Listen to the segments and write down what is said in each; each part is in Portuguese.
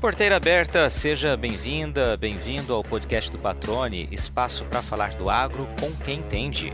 Porteira aberta, seja bem-vinda, bem-vindo ao podcast do Patrone, espaço para falar do agro com quem entende.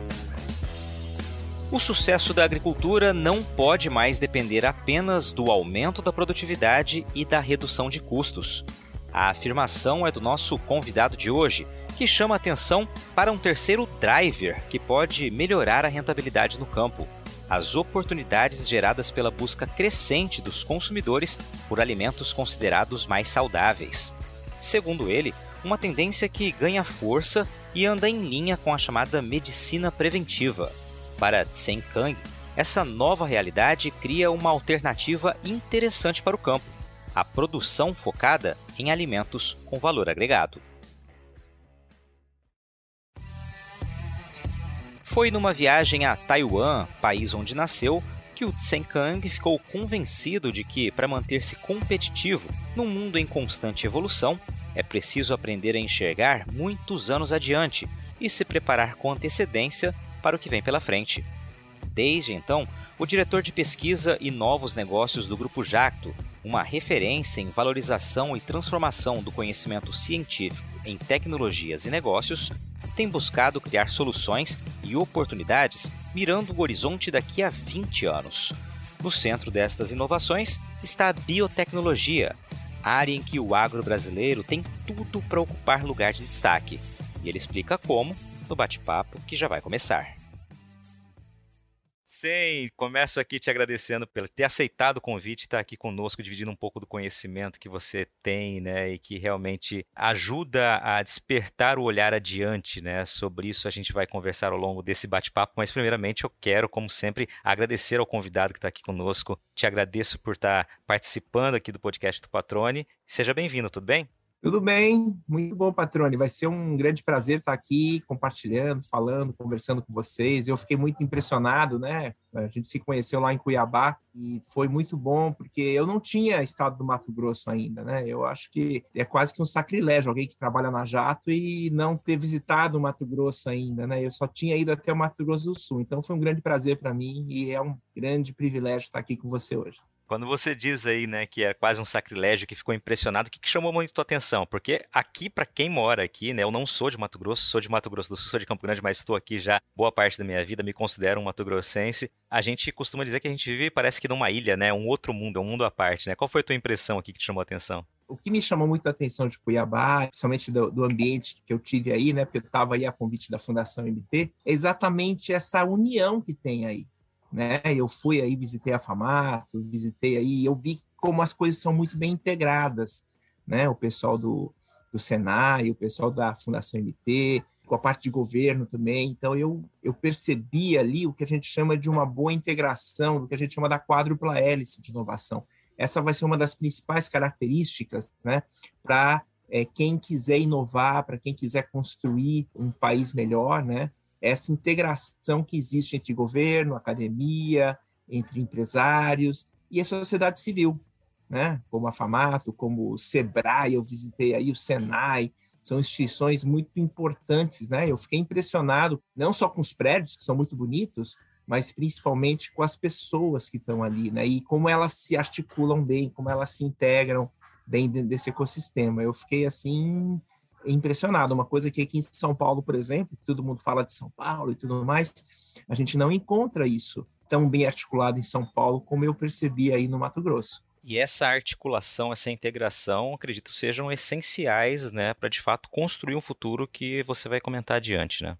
O sucesso da agricultura não pode mais depender apenas do aumento da produtividade e da redução de custos. A afirmação é do nosso convidado de hoje, que chama atenção para um terceiro driver que pode melhorar a rentabilidade no campo: as oportunidades geradas pela busca crescente dos consumidores por alimentos considerados mais saudáveis. Segundo ele, uma tendência que ganha força e anda em linha com a chamada medicina preventiva. Para Tseng Kang, essa nova realidade cria uma alternativa interessante para o campo a produção focada em alimentos com valor agregado. Foi numa viagem a Taiwan, país onde nasceu, que o Kang ficou convencido de que, para manter-se competitivo num mundo em constante evolução, é preciso aprender a enxergar muitos anos adiante e se preparar com antecedência para o que vem pela frente. Desde então, o diretor de pesquisa e novos negócios do Grupo Jacto uma referência em valorização e transformação do conhecimento científico em tecnologias e negócios, tem buscado criar soluções e oportunidades mirando o horizonte daqui a 20 anos. No centro destas inovações está a biotecnologia, área em que o agro brasileiro tem tudo para ocupar lugar de destaque. E ele explica como no bate-papo que já vai começar. Sim, começo aqui te agradecendo por ter aceitado o convite, estar aqui conosco, dividindo um pouco do conhecimento que você tem, né, e que realmente ajuda a despertar o olhar adiante, né. Sobre isso a gente vai conversar ao longo desse bate-papo, mas primeiramente eu quero, como sempre, agradecer ao convidado que está aqui conosco. Te agradeço por estar participando aqui do podcast do Patrone. Seja bem-vindo, tudo bem? Tudo bem, muito bom, Patrone. Vai ser um grande prazer estar aqui compartilhando, falando, conversando com vocês. Eu fiquei muito impressionado, né? A gente se conheceu lá em Cuiabá e foi muito bom, porque eu não tinha estado do Mato Grosso ainda, né? Eu acho que é quase que um sacrilégio alguém que trabalha na Jato e não ter visitado o Mato Grosso ainda, né? Eu só tinha ido até o Mato Grosso do Sul. Então foi um grande prazer para mim e é um grande privilégio estar aqui com você hoje. Quando você diz aí, né, que é quase um sacrilégio, que ficou impressionado, o que, que chamou muito a tua atenção? Porque aqui, para quem mora aqui, né, eu não sou de Mato Grosso, sou de Mato Grosso do Sul, sou de Campo Grande, mas estou aqui já boa parte da minha vida, me considero um mato-grossense. A gente costuma dizer que a gente vive, parece que numa ilha, né, um outro mundo, é um mundo à parte, né? Qual foi a tua impressão aqui que te chamou a atenção? O que me chamou muito a atenção de Cuiabá, principalmente do, do ambiente que eu tive aí, né, porque eu estava aí a convite da Fundação MT, é exatamente essa união que tem aí né? Eu fui aí, visitei a Famato, visitei aí, eu vi como as coisas são muito bem integradas, né? O pessoal do, do Senai, o pessoal da Fundação MT, com a parte de governo também. Então, eu, eu percebi ali o que a gente chama de uma boa integração, do que a gente chama da quádrupla hélice de inovação. Essa vai ser uma das principais características né, para é, quem quiser inovar, para quem quiser construir um país melhor, né? Essa integração que existe entre governo, academia, entre empresários e a sociedade civil, né? Como a Famato, como o Sebrae, eu visitei aí o Senai, são instituições muito importantes, né? Eu fiquei impressionado não só com os prédios que são muito bonitos, mas principalmente com as pessoas que estão ali, né? E como elas se articulam bem, como elas se integram dentro desse ecossistema. Eu fiquei assim impressionado. Uma coisa que aqui em São Paulo, por exemplo, todo mundo fala de São Paulo e tudo mais, a gente não encontra isso tão bem articulado em São Paulo como eu percebi aí no Mato Grosso. E essa articulação, essa integração, acredito, sejam essenciais, né, para de fato construir um futuro que você vai comentar adiante, né?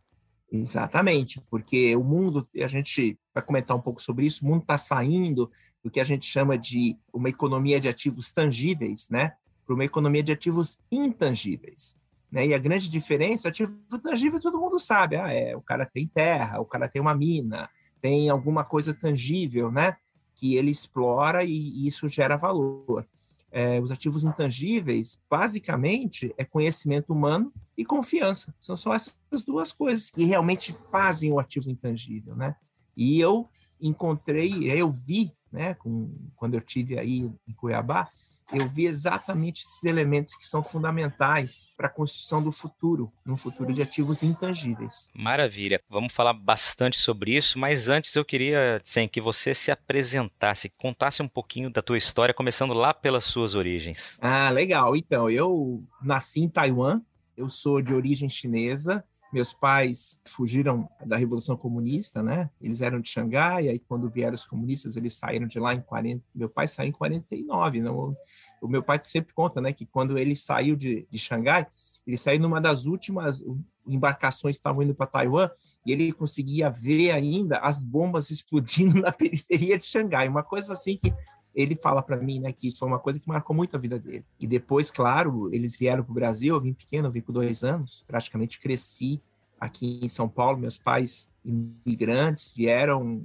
Exatamente, porque o mundo, a gente vai comentar um pouco sobre isso, o mundo está saindo do que a gente chama de uma economia de ativos tangíveis, né, para uma economia de ativos intangíveis. Né? E a grande diferença, ativo tangível todo mundo sabe, ah, é, o cara tem terra, o cara tem uma mina, tem alguma coisa tangível, né? Que ele explora e, e isso gera valor. É, os ativos intangíveis, basicamente, é conhecimento humano e confiança. São só essas duas coisas que realmente fazem o ativo intangível, né? E eu encontrei, eu vi, né, com, quando eu tive aí em Cuiabá, eu vi exatamente esses elementos que são fundamentais para a construção do futuro, num futuro de ativos intangíveis. Maravilha. Vamos falar bastante sobre isso, mas antes eu queria, Tsen, que você se apresentasse, contasse um pouquinho da tua história, começando lá pelas suas origens. Ah, legal. Então, eu nasci em Taiwan, eu sou de origem chinesa, meus pais fugiram da Revolução Comunista, né? Eles eram de Xangai, aí quando vieram os comunistas, eles saíram de lá em 40. Meu pai saiu em 49, não? O meu pai sempre conta, né, que quando ele saiu de, de Xangai, ele saiu numa das últimas embarcações que estavam indo para Taiwan e ele conseguia ver ainda as bombas explodindo na periferia de Xangai, uma coisa assim que ele fala para mim, né, que foi uma coisa que marcou muito a vida dele. E depois, claro, eles vieram para o Brasil, eu vim pequeno, eu vim com dois anos, praticamente cresci aqui em São Paulo. Meus pais imigrantes vieram,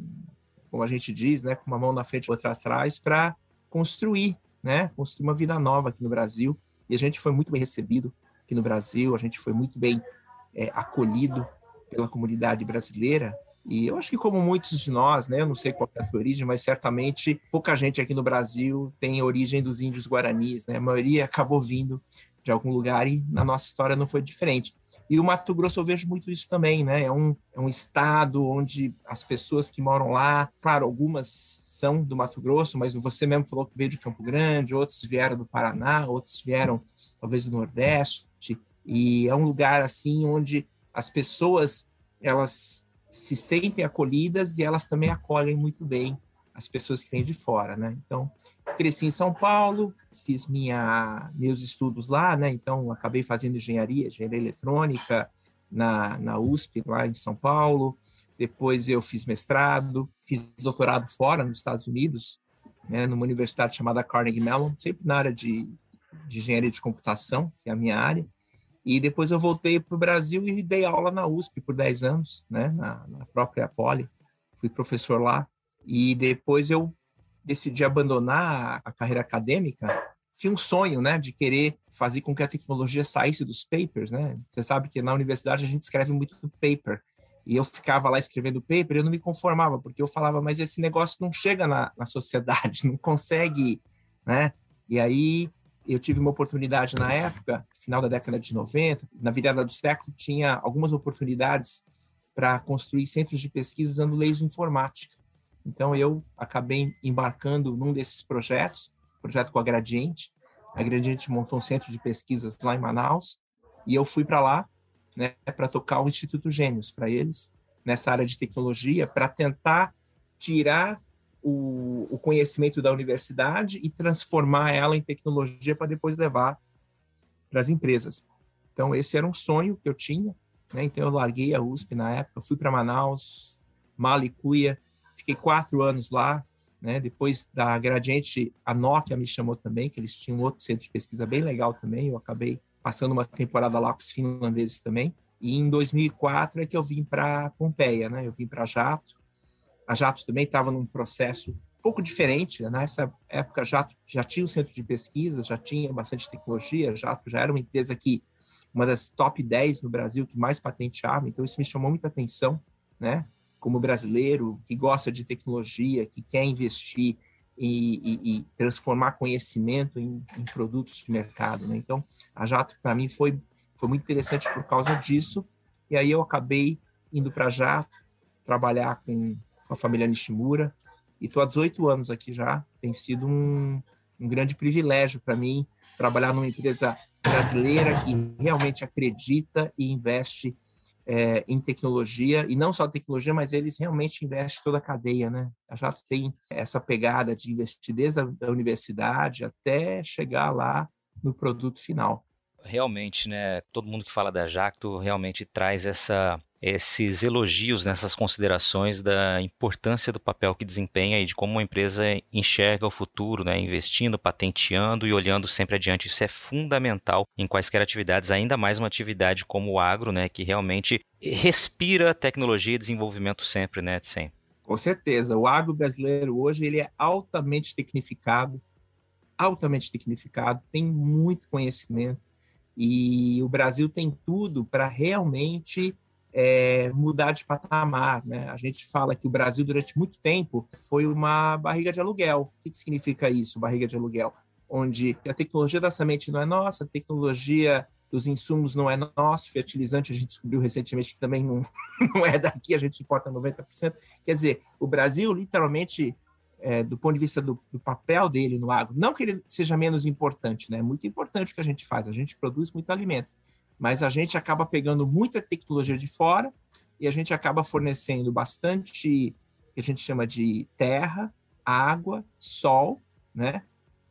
como a gente diz, né, com uma mão na frente e outra atrás, para construir, né, construir uma vida nova aqui no Brasil. E a gente foi muito bem recebido aqui no Brasil, a gente foi muito bem é, acolhido pela comunidade brasileira. E eu acho que como muitos de nós, né, eu não sei qual é a sua origem, mas certamente pouca gente aqui no Brasil tem origem dos índios guaranis, né? A maioria acabou vindo de algum lugar e na nossa história não foi diferente. E o Mato Grosso eu vejo muito isso também, né? É um, é um estado onde as pessoas que moram lá, claro, algumas são do Mato Grosso, mas você mesmo falou que veio de Campo Grande, outros vieram do Paraná, outros vieram talvez do Nordeste, e é um lugar assim onde as pessoas elas se sentem acolhidas e elas também acolhem muito bem as pessoas que vêm de fora, né? Então, cresci em São Paulo, fiz minha, meus estudos lá, né? Então, acabei fazendo engenharia, engenharia eletrônica na, na USP, lá em São Paulo. Depois eu fiz mestrado, fiz doutorado fora, nos Estados Unidos, né? numa universidade chamada Carnegie Mellon, sempre na área de, de engenharia de computação, que é a minha área. E depois eu voltei para o Brasil e dei aula na USP por 10 anos, né, na, na própria Poli. Fui professor lá. E depois eu decidi abandonar a carreira acadêmica. Tinha um sonho, né, de querer fazer com que a tecnologia saísse dos papers, né? Você sabe que na universidade a gente escreve muito paper. E eu ficava lá escrevendo paper e eu não me conformava, porque eu falava, mas esse negócio não chega na, na sociedade, não consegue, né? E aí eu tive uma oportunidade na época, final da década de 90, na virada do século, tinha algumas oportunidades para construir centros de pesquisa usando leis de informática. Então, eu acabei embarcando num desses projetos, projeto com a Gradiente. A Gradiente montou um centro de pesquisas lá em Manaus, e eu fui para lá né, para tocar o Instituto Gênios para eles, nessa área de tecnologia, para tentar tirar o, o conhecimento da universidade e transformar ela em tecnologia para depois levar para as empresas. Então, esse era um sonho que eu tinha. Né? Então, eu larguei a USP na época, fui para Manaus, Malicuia, fiquei quatro anos lá. Né? Depois da Gradiente, a Nokia me chamou também, que eles tinham outro centro de pesquisa bem legal também. Eu acabei passando uma temporada lá com os finlandeses também. E em 2004 é que eu vim para Pompeia, né? Eu vim para Jato, a Jato também estava num processo um pouco diferente. Né? Nessa época, a Jato já tinha um centro de pesquisa, já tinha bastante tecnologia. A Jato já era uma empresa que, uma das top 10 no Brasil que mais patenteava, então isso me chamou muita atenção, né? Como brasileiro que gosta de tecnologia, que quer investir e, e, e transformar conhecimento em, em, produtos de mercado, né? Então, a Jato, para mim, foi, foi muito interessante por causa disso. E aí eu acabei indo para Jato, trabalhar com com a família Nishimura. E estou há 18 anos aqui já. Tem sido um, um grande privilégio para mim trabalhar numa empresa brasileira que realmente acredita e investe é, em tecnologia, e não só tecnologia, mas eles realmente investem toda a cadeia, né? Já tem essa pegada de investir desde a universidade até chegar lá no produto final. Realmente, né? Todo mundo que fala da Jacto realmente traz essa esses elogios nessas considerações da importância do papel que desempenha e de como uma empresa enxerga o futuro, né, investindo, patenteando e olhando sempre adiante. Isso é fundamental em quaisquer atividades, ainda mais uma atividade como o agro, né, que realmente respira tecnologia e desenvolvimento sempre, né, Edson? Com certeza. O agro brasileiro hoje ele é altamente tecnificado, altamente tecnificado, tem muito conhecimento e o Brasil tem tudo para realmente é, mudar de patamar. Né? A gente fala que o Brasil, durante muito tempo, foi uma barriga de aluguel. O que, que significa isso, barriga de aluguel? onde a tecnologia da semente não é nossa, a tecnologia dos insumos não é nosso, fertilizante a gente descobriu recentemente que também não, não é daqui, a gente importa 90%. Quer dizer, o Brasil literalmente é, do ponto de vista do, do, papel dele no agro, não que ele seja menos importante, né? É muito importante o que a gente faz, a gente produz muito alimento, mas a gente acaba pegando muita tecnologia de fora e a gente acaba fornecendo bastante que a gente chama de terra, água, sol, né?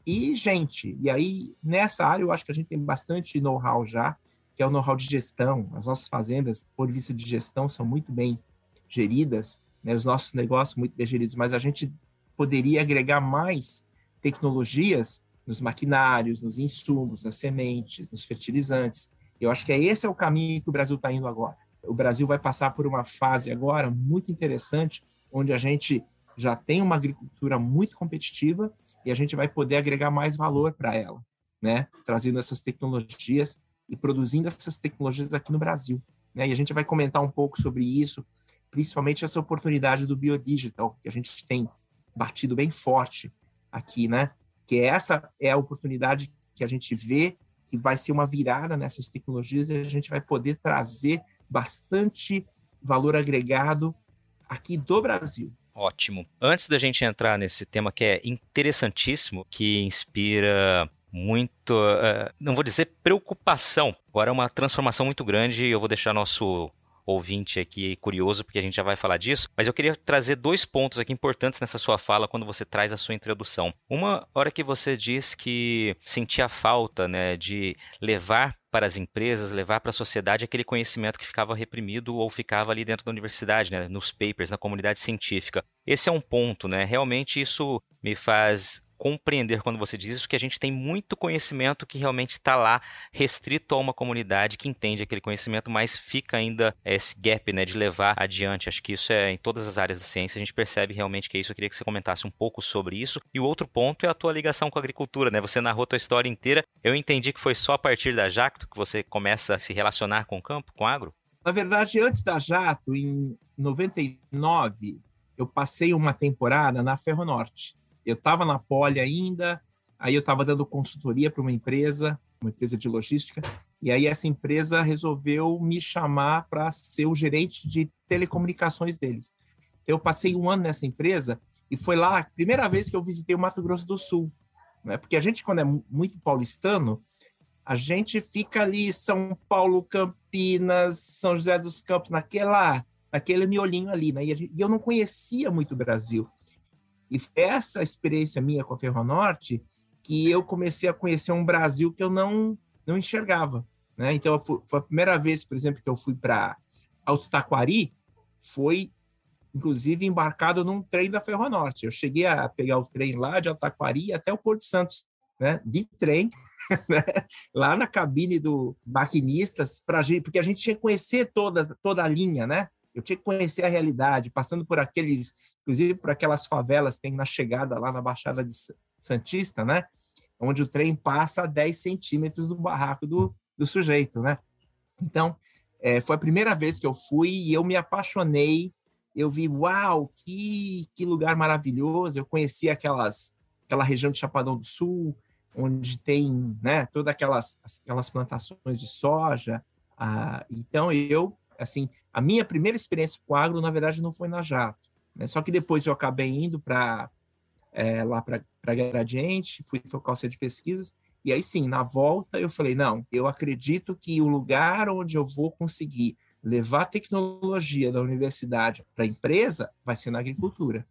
E gente. E aí, nessa área, eu acho que a gente tem bastante know-how já, que é o know-how de gestão. As nossas fazendas, por vista de gestão, são muito bem geridas, né? os nossos negócios muito bem geridos, mas a gente poderia agregar mais tecnologias nos maquinários, nos insumos, nas sementes, nos fertilizantes. Eu acho que é esse é o caminho que o Brasil está indo agora. O Brasil vai passar por uma fase agora muito interessante, onde a gente já tem uma agricultura muito competitiva e a gente vai poder agregar mais valor para ela, né? Trazendo essas tecnologias e produzindo essas tecnologias aqui no Brasil, né? E a gente vai comentar um pouco sobre isso, principalmente essa oportunidade do biodigital que a gente tem batido bem forte aqui, né? Que essa é a oportunidade que a gente vê que vai ser uma virada nessas tecnologias e a gente vai poder trazer bastante valor agregado aqui do Brasil. Ótimo. Antes da gente entrar nesse tema que é interessantíssimo, que inspira muito, uh, não vou dizer preocupação, agora é uma transformação muito grande e eu vou deixar nosso ouvinte aqui curioso, porque a gente já vai falar disso, mas eu queria trazer dois pontos aqui importantes nessa sua fala quando você traz a sua introdução. Uma hora que você diz que sentia falta né, de levar para as empresas, levar para a sociedade aquele conhecimento que ficava reprimido ou ficava ali dentro da universidade, né, nos papers, na comunidade científica. Esse é um ponto, né? Realmente isso me faz compreender quando você diz isso que a gente tem muito conhecimento que realmente está lá restrito a uma comunidade que entende aquele conhecimento, mas fica ainda esse gap né, de levar adiante. Acho que isso é em todas as áreas da ciência, a gente percebe realmente que é isso. Eu queria que você comentasse um pouco sobre isso. E o outro ponto é a tua ligação com a agricultura, né? Você narrou a tua história inteira. Eu entendi que foi só a partir da Jacto que você começa a se relacionar com o campo, com o agro? Na verdade, antes da Jato, em 99, eu passei uma temporada na Ferronorte. Eu estava na Poli ainda, aí eu estava dando consultoria para uma empresa, uma empresa de logística, e aí essa empresa resolveu me chamar para ser o gerente de telecomunicações deles. Eu passei um ano nessa empresa e foi lá a primeira vez que eu visitei o Mato Grosso do Sul, né? Porque a gente quando é muito paulistano, a gente fica ali São Paulo, Campinas, São José dos Campos, naquela, naquele miolinho ali, né? E eu não conhecia muito o Brasil. E foi essa experiência minha com a Ferronorte que eu comecei a conhecer um Brasil que eu não, não enxergava. Né? Então, foi a primeira vez, por exemplo, que eu fui para Alto Taquari, foi inclusive embarcado num trem da Ferronorte. Eu cheguei a pegar o trem lá de Alto Taquari até o Porto Santos, né? de trem, né? lá na cabine do maquinistas, pra gente, porque a gente tinha que conhecer toda, toda a linha, né? Eu tinha que conhecer a realidade, passando por aqueles inclusive por aquelas favelas tem na chegada lá na Baixada de Santista, né? Onde o trem passa a 10 centímetros do barraco do, do sujeito, né? Então, é, foi a primeira vez que eu fui e eu me apaixonei. Eu vi, uau, que, que lugar maravilhoso. Eu conheci aquelas, aquela região de Chapadão do Sul, onde tem né, todas aquelas, aquelas plantações de soja. Ah, então, eu, assim, a minha primeira experiência com agro, na verdade, não foi na Jato. Né? Só que depois eu acabei indo para é, lá para Gradiente, fui tocar o centro de pesquisas, e aí sim, na volta eu falei, não, eu acredito que o lugar onde eu vou conseguir levar tecnologia da universidade para a empresa vai ser na agricultura.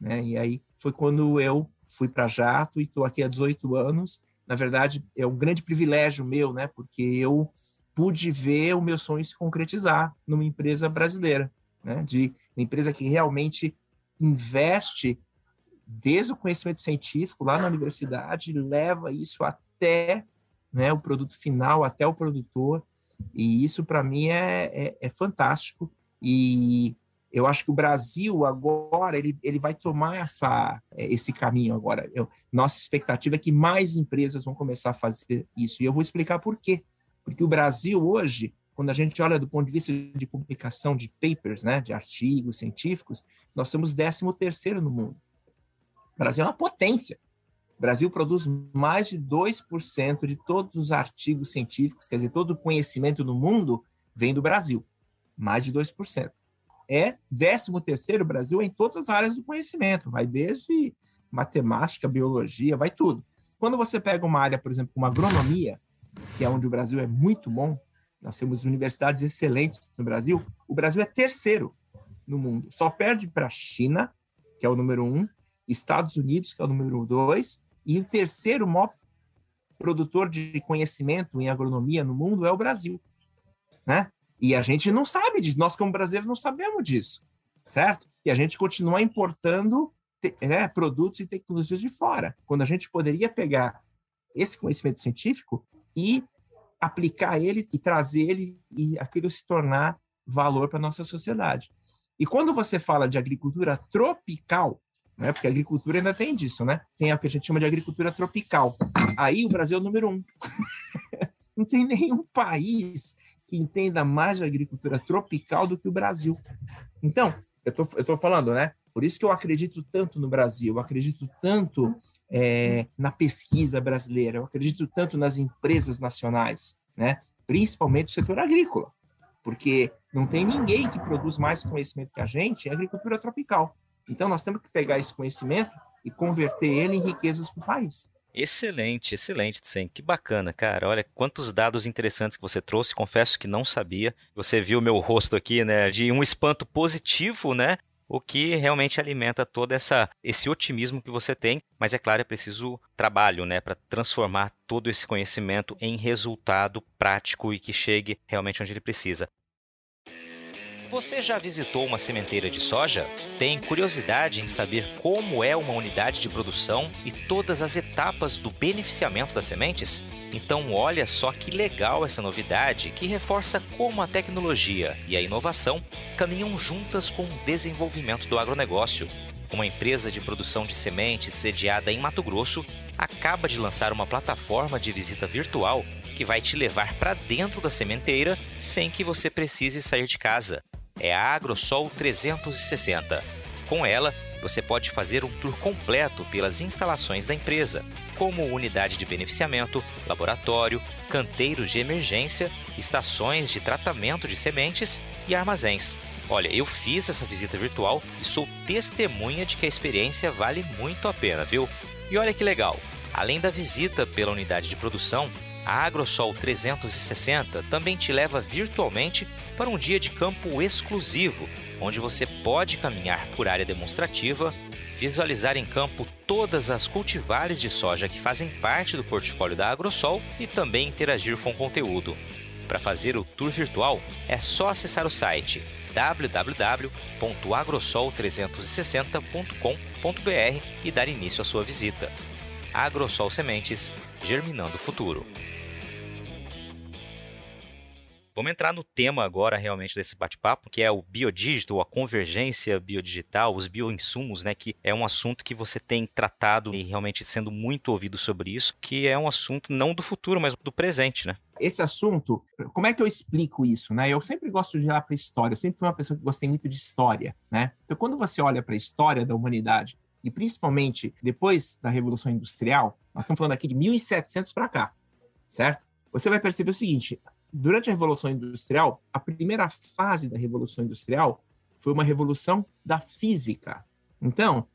Né? E aí foi quando eu fui para Jato e estou aqui há 18 anos. Na verdade, é um grande privilégio meu, né? porque eu pude ver o meu sonho se concretizar numa empresa brasileira né, de empresa que realmente investe desde o conhecimento científico lá na universidade, leva isso até né, o produto final, até o produtor, e isso para mim é, é, é, fantástico. E eu acho que o Brasil agora ele, ele vai tomar essa, esse caminho agora. Eu, nossa expectativa é que mais empresas vão começar a fazer isso. E eu vou explicar por quê. Porque o Brasil hoje quando a gente olha do ponto de vista de publicação de papers, né, de artigos científicos, nós somos 13 terceiro no mundo. O Brasil é uma potência. O Brasil produz mais de 2% de todos os artigos científicos, quer dizer, todo o conhecimento no mundo vem do Brasil. Mais de 2%. É 13 terceiro Brasil em todas as áreas do conhecimento, vai desde matemática, biologia, vai tudo. Quando você pega uma área, por exemplo, como agronomia, que é onde o Brasil é muito bom, nós temos universidades excelentes no Brasil, o Brasil é terceiro no mundo. Só perde para a China, que é o número um, Estados Unidos, que é o número dois, e o terceiro maior produtor de conhecimento em agronomia no mundo é o Brasil, né? E a gente não sabe disso, nós como brasileiros não sabemos disso, certo? E a gente continua importando né, produtos e tecnologias de fora, quando a gente poderia pegar esse conhecimento científico e aplicar ele e trazer ele e aquilo se tornar valor para nossa sociedade. E quando você fala de agricultura tropical, né? Porque a agricultura ainda tem disso, né? Tem o que a gente chama de agricultura tropical. Aí o Brasil é o número um. Não tem nenhum país que entenda mais de agricultura tropical do que o Brasil. Então, eu tô, eu tô falando, né? Por isso que eu acredito tanto no Brasil, eu acredito tanto é, na pesquisa brasileira, eu acredito tanto nas empresas nacionais, né? Principalmente o setor agrícola, porque não tem ninguém que produz mais conhecimento que a gente em agricultura tropical. Então, nós temos que pegar esse conhecimento e converter ele em riquezas para o país. Excelente, excelente, Tsen. Que bacana, cara. Olha quantos dados interessantes que você trouxe. Confesso que não sabia. Você viu meu rosto aqui, né? De um espanto positivo, né? O que realmente alimenta todo essa, esse otimismo que você tem. Mas é claro, é preciso trabalho, né? Para transformar todo esse conhecimento em resultado prático e que chegue realmente onde ele precisa. Você já visitou uma sementeira de soja? Tem curiosidade em saber como é uma unidade de produção e todas as etapas do beneficiamento das sementes? Então, olha só que legal essa novidade que reforça como a tecnologia e a inovação caminham juntas com o desenvolvimento do agronegócio. Uma empresa de produção de sementes sediada em Mato Grosso acaba de lançar uma plataforma de visita virtual que vai te levar para dentro da sementeira sem que você precise sair de casa é a AgroSol 360. Com ela, você pode fazer um tour completo pelas instalações da empresa, como unidade de beneficiamento, laboratório, canteiros de emergência, estações de tratamento de sementes e armazéns. Olha, eu fiz essa visita virtual e sou testemunha de que a experiência vale muito a pena, viu? E olha que legal! Além da visita pela unidade de produção, a AgroSol 360 também te leva virtualmente para um dia de campo exclusivo, onde você pode caminhar por área demonstrativa, visualizar em campo todas as cultivares de soja que fazem parte do portfólio da Agrosol e também interagir com o conteúdo. Para fazer o tour virtual, é só acessar o site www.agrosol360.com.br e dar início à sua visita. Agrosol Sementes, germinando o futuro. Vamos entrar no tema agora realmente desse bate-papo, que é o biodigital, a convergência biodigital, os bioinsumos, né, que é um assunto que você tem tratado e realmente sendo muito ouvido sobre isso, que é um assunto não do futuro, mas do presente, né? Esse assunto, como é que eu explico isso, né? Eu sempre gosto de olhar para a história, eu sempre fui uma pessoa que gostei muito de história, né? Então, quando você olha para a história da humanidade, e principalmente depois da Revolução Industrial, nós estamos falando aqui de 1700 para cá, certo? Você vai perceber o seguinte: durante a Revolução Industrial, a primeira fase da Revolução Industrial foi uma revolução da física. Então,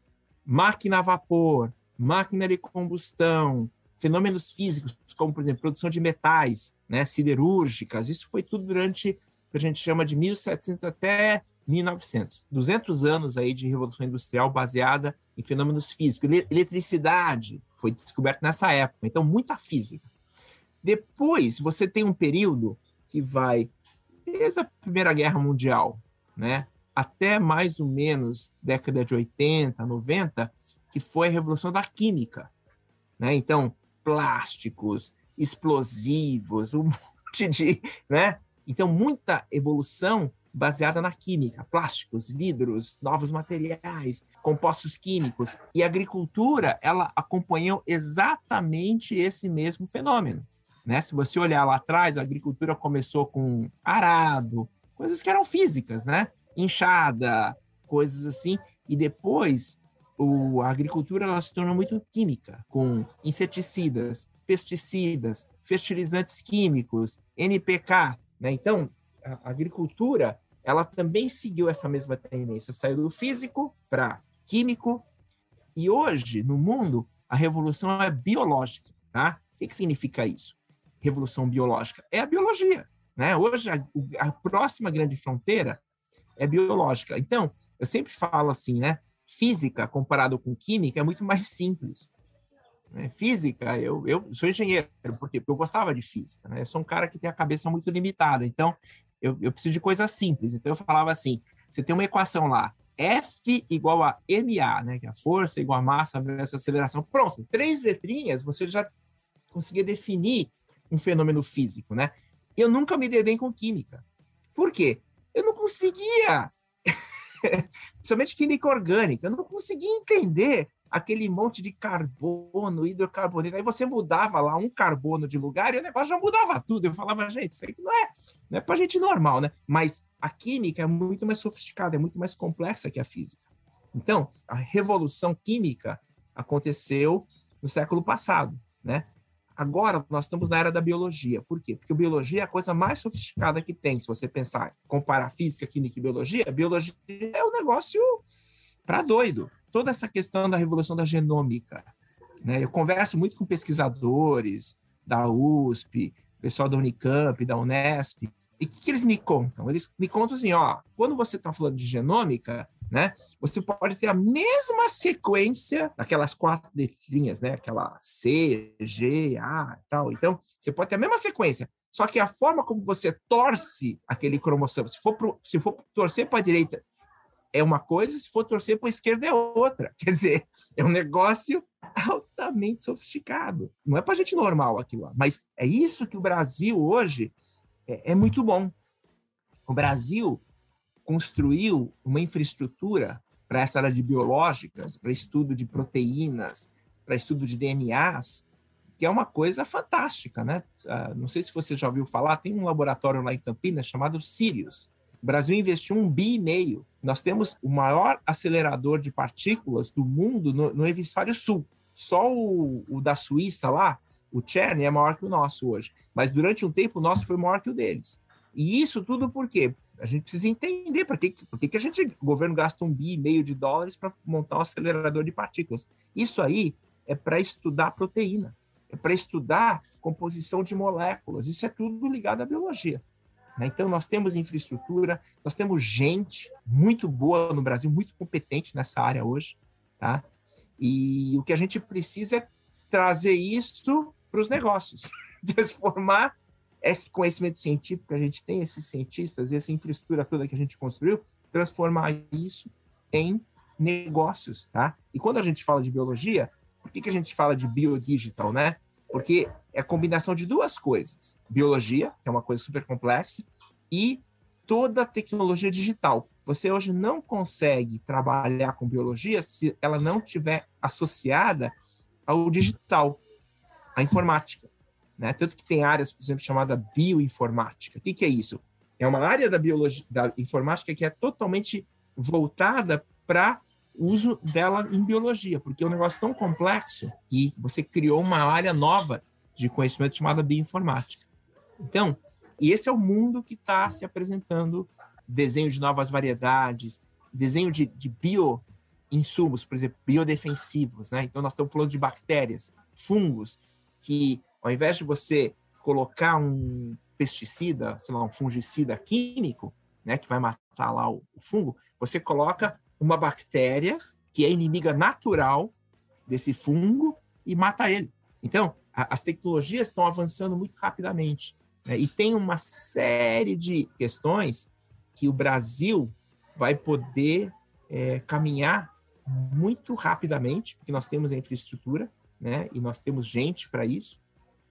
máquina a vapor, máquina de combustão, fenômenos físicos, como, por exemplo, produção de metais, né, siderúrgicas, isso foi tudo durante o que a gente chama de 1700 até 1900. 200 anos aí de revolução industrial baseada em fenômenos físicos. Eletricidade foi descoberta nessa época, então muita física. Depois, você tem um período que vai desde a Primeira Guerra Mundial, né, até mais ou menos década de 80, 90, que foi a revolução da química, né? Então, plásticos, explosivos, um monte de, né? Então, muita evolução baseada na química, plásticos, vidros, novos materiais, compostos químicos. E a agricultura, ela acompanhou exatamente esse mesmo fenômeno. Né? Se você olhar lá atrás, a agricultura começou com arado, coisas que eram físicas, né? Enxada, coisas assim. E depois o, a agricultura ela se tornou muito química, com inseticidas, pesticidas, fertilizantes químicos, NPK. Né? Então, a agricultura ela também seguiu essa mesma tendência, saiu do físico para químico, e hoje, no mundo, a revolução é biológica. Tá? O que, que significa isso? Revolução biológica? É a biologia. Né? Hoje, a, a próxima grande fronteira é biológica. Então, eu sempre falo assim, né? Física, comparado com química, é muito mais simples. Né? Física, eu, eu sou engenheiro, porque eu gostava de física. Né? Eu sou um cara que tem a cabeça muito limitada, então eu, eu preciso de coisas simples. Então, eu falava assim: você tem uma equação lá, F igual a MA, né? Que é a força igual a massa vezes a aceleração. Pronto, três letrinhas, você já conseguia definir um fenômeno físico, né? Eu nunca me dei bem com química. Por quê? Eu não conseguia, principalmente química orgânica, eu não conseguia entender aquele monte de carbono, hidrocarboneto. Aí você mudava lá um carbono de lugar e o negócio já mudava tudo. Eu falava, gente, isso aqui não é, não é para gente normal, né? Mas a química é muito mais sofisticada, é muito mais complexa que a física. Então, a revolução química aconteceu no século passado, né? Agora nós estamos na era da biologia. Por quê? Porque a biologia é a coisa mais sofisticada que tem. Se você pensar, comparar física, química e biologia, biologia é um negócio para doido. Toda essa questão da revolução da genômica. Né? Eu converso muito com pesquisadores da USP, pessoal da Unicamp, da Unesp, e o que, que, eles me contam? Eles me contam assim, ó, quando você está falando de genômica, né, você pode ter a mesma sequência daquelas quatro letrinhas, né, aquela C, G, A e tal. Então, você pode ter a mesma sequência, só que a forma como você torce aquele cromossomo, se for, pro, se for torcer para a direita, é uma coisa, se for torcer para a esquerda é outra. Quer dizer, é um negócio altamente sofisticado. Não é para gente normal aquilo lá, mas é isso que o Brasil hoje é, é muito bom. O Brasil construiu uma infraestrutura para essa área de biológicas, para estudo de proteínas, para estudo de DNAs, que é uma coisa fantástica, né? Uh, não sei se você já ouviu falar, tem um laboratório lá em Campinas chamado Sirius. O Brasil investiu um bi e meio. Nós temos o maior acelerador de partículas do mundo no, no hemisfério sul. Só o, o da Suíça lá, o CERN é maior que o nosso hoje, mas durante um tempo o nosso foi maior que o deles. E isso tudo por quê? A gente precisa entender por que, por que, que a gente, o governo gasta um bi e meio de dólares para montar um acelerador de partículas. Isso aí é para estudar proteína, é para estudar composição de moléculas. Isso é tudo ligado à biologia. Né? Então, nós temos infraestrutura, nós temos gente muito boa no Brasil, muito competente nessa área hoje. Tá? E o que a gente precisa é trazer isso para os negócios, transformar esse conhecimento científico que a gente tem, esses cientistas e essa infraestrutura toda que a gente construiu, transformar isso em negócios, tá? E quando a gente fala de biologia, por que, que a gente fala de biodigital, né? Porque é a combinação de duas coisas: biologia, que é uma coisa super complexa, e toda a tecnologia digital. Você hoje não consegue trabalhar com biologia se ela não tiver associada ao digital a informática. Né? Tanto que tem áreas, por exemplo, chamada bioinformática. O que, que é isso? É uma área da biologia, da informática que é totalmente voltada para uso dela em biologia, porque é um negócio tão complexo que você criou uma área nova de conhecimento chamada bioinformática. Então, e esse é o mundo que está se apresentando, desenho de novas variedades, desenho de, de bioinsumos, por exemplo, biodefensivos, né? Então, nós estamos falando de bactérias, fungos, que ao invés de você colocar um pesticida, sei lá, um fungicida químico, né, que vai matar lá o, o fungo, você coloca uma bactéria que é inimiga natural desse fungo e mata ele. Então, a, as tecnologias estão avançando muito rapidamente. Né, e tem uma série de questões que o Brasil vai poder é, caminhar muito rapidamente, porque nós temos a infraestrutura, né? E nós temos gente para isso,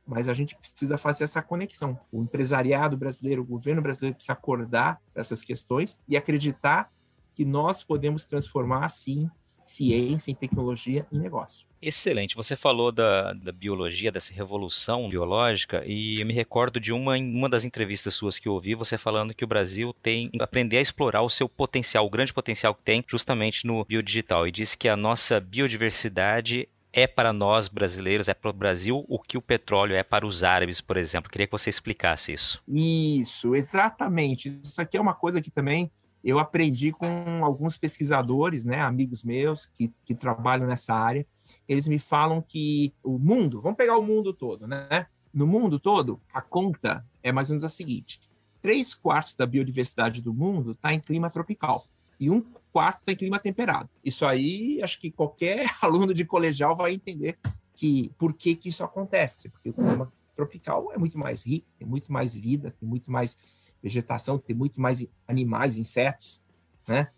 mas a gente precisa fazer essa conexão. O empresariado brasileiro, o governo brasileiro precisa acordar essas questões e acreditar que nós podemos transformar, sim, ciência, em tecnologia e negócio. Excelente. Você falou da, da, biologia, dessa revolução biológica, e eu me recordo de uma, uma das entrevistas suas que eu ouvi, você falando que o Brasil tem aprender a explorar o seu potencial, o grande potencial que tem justamente no biodigital. E disse que a nossa biodiversidade é para nós brasileiros, é para o Brasil o que o petróleo é para os árabes, por exemplo. Queria que você explicasse isso. Isso, exatamente. Isso aqui é uma coisa que também eu aprendi com alguns pesquisadores, né, amigos meus que, que trabalham nessa área. Eles me falam que o mundo, vamos pegar o mundo todo, né? No mundo todo, a conta é mais ou menos a seguinte: três quartos da biodiversidade do mundo está em clima tropical e um quarto está em clima temperado. Isso aí, acho que qualquer aluno de colegial vai entender que por que, que isso acontece, porque o clima tropical é muito mais rico, tem muito mais vida, tem muito mais vegetação, tem muito mais animais, insetos, né?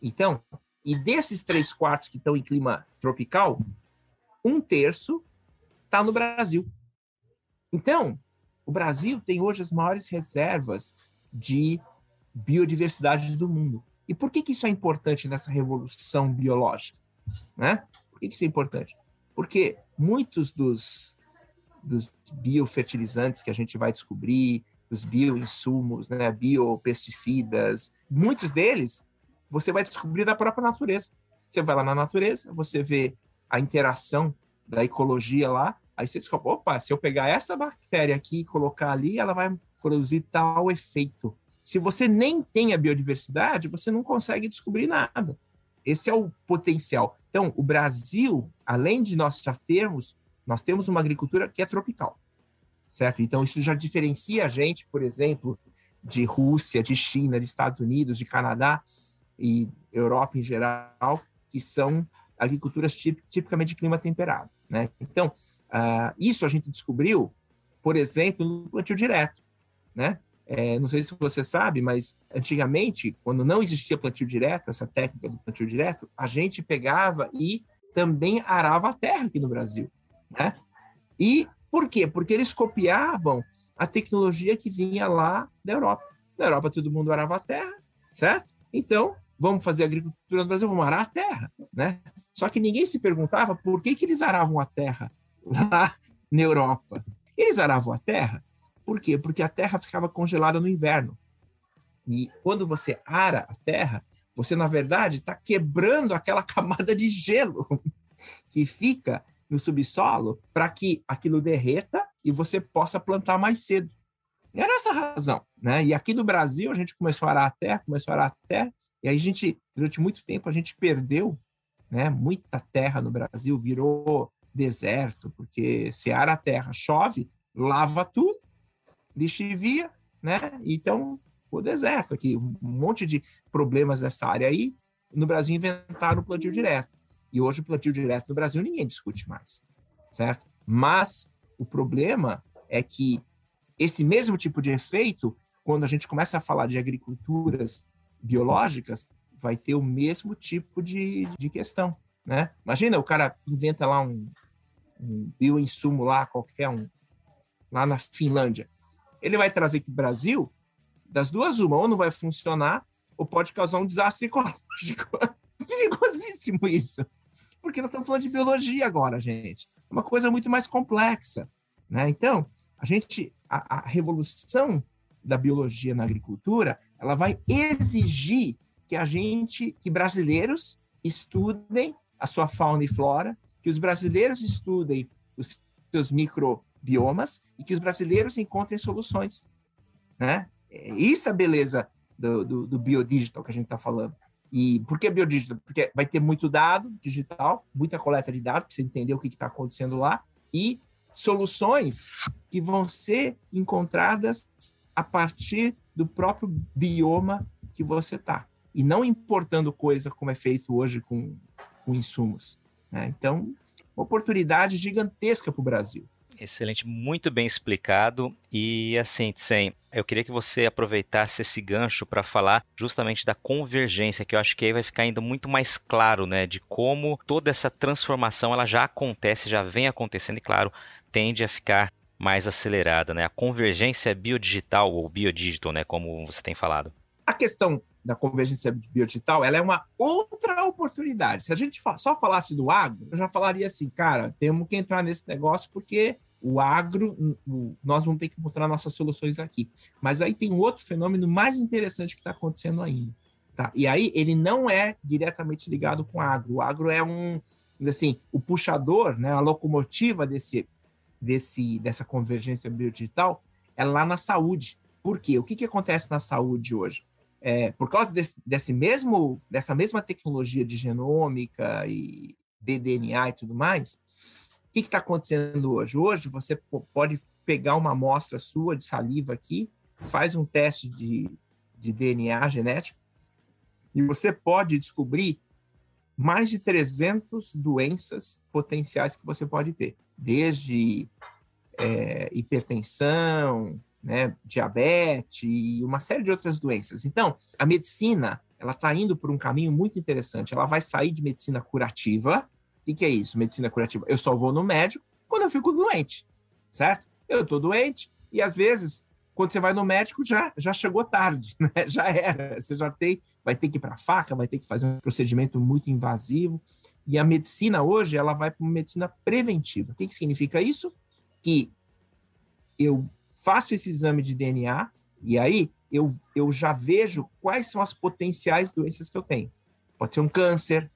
Então, e desses três quartos que estão em clima tropical, um terço está no Brasil. Então, o Brasil tem hoje as maiores reservas de biodiversidade do mundo. E por que, que isso é importante nessa revolução biológica? Né? Por que, que isso é importante? Porque muitos dos, dos biofertilizantes que a gente vai descobrir, os bioinsumos, né, biopesticidas, muitos deles você vai descobrir da própria natureza. Você vai lá na natureza, você vê a interação da ecologia lá, aí você descobre, opa, se eu pegar essa bactéria aqui e colocar ali, ela vai produzir tal efeito. Se você nem tem a biodiversidade, você não consegue descobrir nada. Esse é o potencial. Então, o Brasil, além de nós já termos, nós temos uma agricultura que é tropical certo? Então, isso já diferencia a gente, por exemplo, de Rússia, de China, de Estados Unidos, de Canadá e Europa em geral, que são agriculturas tip, tipicamente de clima temperado, né? Então, uh, isso a gente descobriu, por exemplo, no plantio direto, né? É, não sei se você sabe, mas antigamente, quando não existia plantio direto, essa técnica do plantio direto, a gente pegava e também arava a terra aqui no Brasil, né? E por quê? Porque eles copiavam a tecnologia que vinha lá da Europa. Na Europa todo mundo arava a terra, certo? Então, vamos fazer agricultura no Brasil, vamos arar a terra, né? Só que ninguém se perguntava por que, que eles aravam a terra lá na Europa. Eles aravam a terra, por quê? Porque a terra ficava congelada no inverno. E quando você ara a terra, você, na verdade, está quebrando aquela camada de gelo que fica no subsolo para que aquilo derreta e você possa plantar mais cedo. E era essa a razão. Né? E aqui no Brasil, a gente começou a arar a terra, começou a arar a terra, e aí a gente, durante muito tempo, a gente perdeu né, muita terra no Brasil, virou deserto, porque se ara a terra, chove, lava tudo, lixivia, né? Então, o deserto aqui, um monte de problemas dessa área aí. No Brasil inventaram o plantio direto. E hoje o plantio direto no Brasil ninguém discute mais, certo? Mas o problema é que esse mesmo tipo de efeito, quando a gente começa a falar de agriculturas biológicas, vai ter o mesmo tipo de, de questão, né? Imagina, o cara inventa lá um, um bioinsumo lá, qualquer um, lá na Finlândia. Ele vai trazer aqui Brasil, das duas uma, ou não vai funcionar, ou pode causar um desastre ecológico. Perigosíssimo isso porque nós estamos falando de biologia agora, gente. É uma coisa muito mais complexa, né? Então, a gente, a, a revolução da biologia na agricultura, ela vai exigir que a gente, que brasileiros estudem a sua fauna e flora, que os brasileiros estudem os seus microbiomas e que os brasileiros encontrem soluções, né? Isso é a beleza do, do, do biodigital que a gente está falando. E por que biodigital? Porque vai ter muito dado digital, muita coleta de dados para você entender o que está acontecendo lá e soluções que vão ser encontradas a partir do próprio bioma que você está e não importando coisa como é feito hoje com, com insumos. Né? Então, oportunidade gigantesca para o Brasil. Excelente, muito bem explicado. E assim, Tsen, eu queria que você aproveitasse esse gancho para falar justamente da convergência, que eu acho que aí vai ficar ainda muito mais claro, né, de como toda essa transformação ela já acontece, já vem acontecendo e claro, tende a ficar mais acelerada, né? A convergência biodigital ou biodigital, né, como você tem falado. A questão da convergência biodigital, ela é uma outra oportunidade. Se a gente só falasse do agro, eu já falaria assim, cara, temos que entrar nesse negócio porque o agro, nós vamos ter que encontrar nossas soluções aqui. Mas aí tem um outro fenômeno mais interessante que está acontecendo ainda. Tá? E aí ele não é diretamente ligado com o agro. O agro é um, assim, o puxador, né, a locomotiva desse, desse, dessa convergência biodigital é lá na saúde. Por quê? O que, que acontece na saúde hoje? É, por causa desse, desse mesmo, dessa mesma tecnologia de genômica e ddNA e tudo mais, o que está acontecendo hoje? Hoje você pode pegar uma amostra sua de saliva aqui, faz um teste de, de DNA genético e você pode descobrir mais de 300 doenças potenciais que você pode ter, desde é, hipertensão, né, diabetes e uma série de outras doenças. Então, a medicina ela está indo por um caminho muito interessante. Ela vai sair de medicina curativa. O que, é isso? Medicina curativa. Eu só vou no médico quando eu fico doente, certo? Eu estou doente e às vezes quando você vai no médico já já chegou tarde, né? Já era. Você já tem, vai ter que ir para faca, vai ter que fazer um procedimento muito invasivo. E a medicina hoje ela vai para uma medicina preventiva. O que, que significa isso? Que eu faço esse exame de DNA e aí eu, eu já vejo quais são as potenciais doenças que eu tenho. Pode ser um câncer,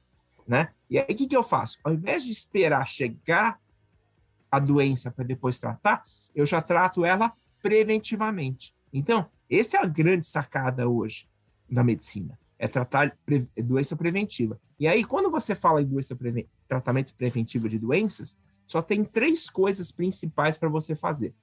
né? E aí o que, que eu faço? Ao invés de esperar chegar a doença para depois tratar, eu já trato ela preventivamente. Então, essa é a grande sacada hoje da medicina, é tratar pre doença preventiva. E aí, quando você fala em doença tratamento preventivo de doenças, só tem três coisas principais para você fazer.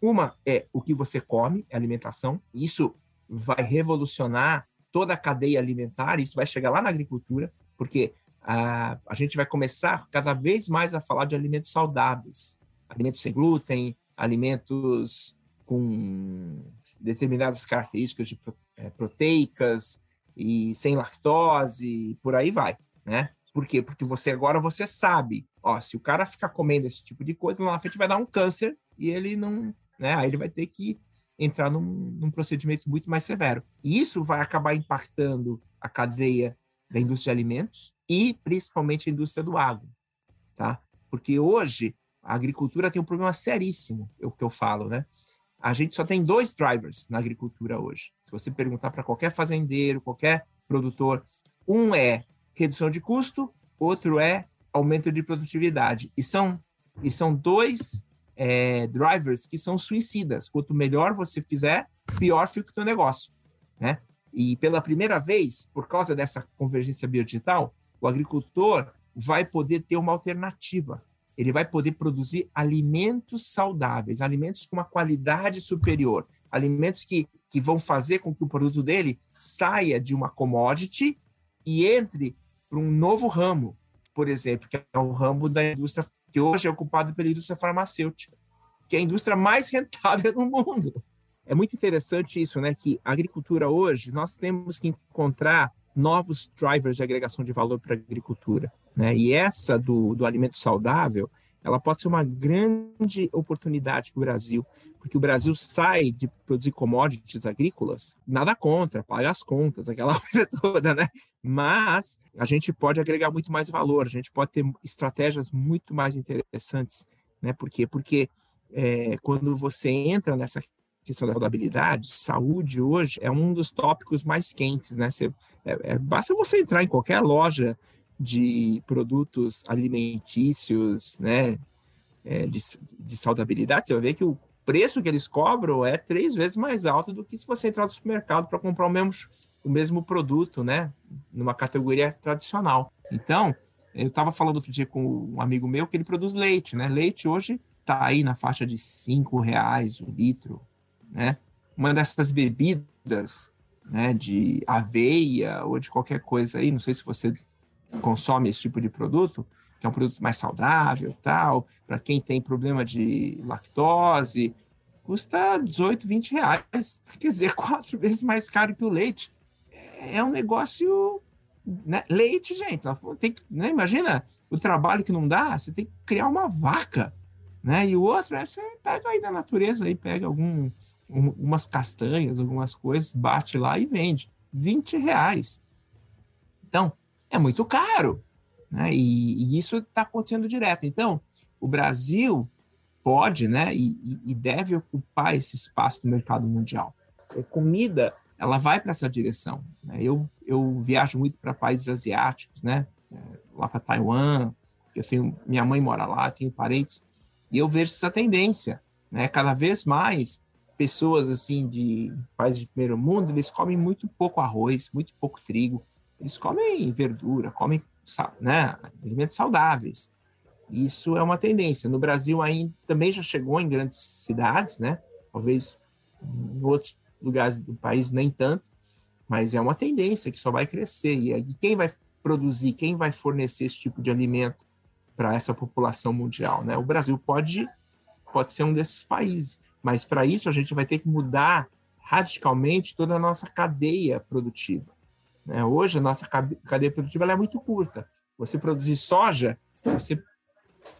Uma é o que você come, é alimentação. Isso vai revolucionar toda a cadeia alimentar, isso vai chegar lá na agricultura, porque a, gente vai começar cada vez mais a falar de alimentos saudáveis, alimentos sem glúten, alimentos com determinadas características de é, proteicas e sem lactose, por aí vai, né? Por quê? Porque você agora você sabe, ó, se o cara ficar comendo esse tipo de coisa, lá na frente vai dar um câncer e ele não né? Aí ele vai ter que entrar num, num procedimento muito mais severo. E isso vai acabar impactando a cadeia da indústria de alimentos e principalmente a indústria do agro, tá? Porque hoje a agricultura tem um problema seríssimo, é o que eu falo, né? A gente só tem dois drivers na agricultura hoje. Se você perguntar para qualquer fazendeiro, qualquer produtor, um é redução de custo, outro é aumento de produtividade. E são, e são dois é, drivers que são suicidas. Quanto melhor você fizer, pior fica o teu negócio, né? E pela primeira vez, por causa dessa convergência biodigital, o agricultor vai poder ter uma alternativa. Ele vai poder produzir alimentos saudáveis, alimentos com uma qualidade superior, alimentos que, que vão fazer com que o produto dele saia de uma commodity e entre para um novo ramo, por exemplo, que é o ramo da indústria que hoje é ocupado pela indústria farmacêutica, que é a indústria mais rentável do mundo. É muito interessante isso, né? Que a agricultura hoje, nós temos que encontrar novos drivers de agregação de valor para a agricultura, né? E essa do, do alimento saudável, ela pode ser uma grande oportunidade para o Brasil, porque o Brasil sai de produzir commodities agrícolas, nada contra, paga as contas, aquela coisa toda, né? Mas a gente pode agregar muito mais valor, a gente pode ter estratégias muito mais interessantes, né? Por quê? Porque é, quando você entra nessa questão da saudabilidade, saúde hoje é um dos tópicos mais quentes, né? Você, é, é, basta você entrar em qualquer loja de produtos alimentícios, né? É, de, de saudabilidade, você vai ver que o preço que eles cobram é três vezes mais alto do que se você entrar no supermercado para comprar o mesmo, o mesmo produto, né? Numa categoria tradicional. Então, eu estava falando outro dia com um amigo meu que ele produz leite, né? Leite hoje está aí na faixa de cinco reais o litro, né? Uma dessas bebidas, né, de aveia ou de qualquer coisa aí, não sei se você consome esse tipo de produto, que é um produto mais saudável, tal, para quem tem problema de lactose, custa 18, 20 reais, quer dizer, quatro vezes mais caro que o leite. É um negócio, né? leite, gente, tem que, né? imagina o trabalho que não dá, você tem que criar uma vaca, né? E o outro é você pega aí da natureza, aí pega algum, um, umas castanhas, algumas coisas, bate lá e vende. 20 reais. Então, é muito caro. Né? E, e isso está acontecendo direto. Então, o Brasil pode né, e, e, deve ocupar esse espaço no mercado mundial. A comida ela vai para essa direção. Né? Eu, eu viajo muito para países asiáticos, né? É, lá para Taiwan, eu tenho minha mãe mora lá, tenho parentes, e eu vejo essa tendência, né? Cada vez mais pessoas assim de países de primeiro mundo, eles comem muito pouco arroz, muito pouco trigo, eles comem verdura, comem né, alimentos saudáveis. Isso é uma tendência. No Brasil ainda também já chegou em grandes cidades, né? Talvez em outros lugares do país nem tanto, mas é uma tendência que só vai crescer. E quem vai produzir, quem vai fornecer esse tipo de alimento para essa população mundial, né? O Brasil pode pode ser um desses países, mas para isso a gente vai ter que mudar radicalmente toda a nossa cadeia produtiva. Né? Hoje a nossa cadeia produtiva é muito curta. Você produzir soja, você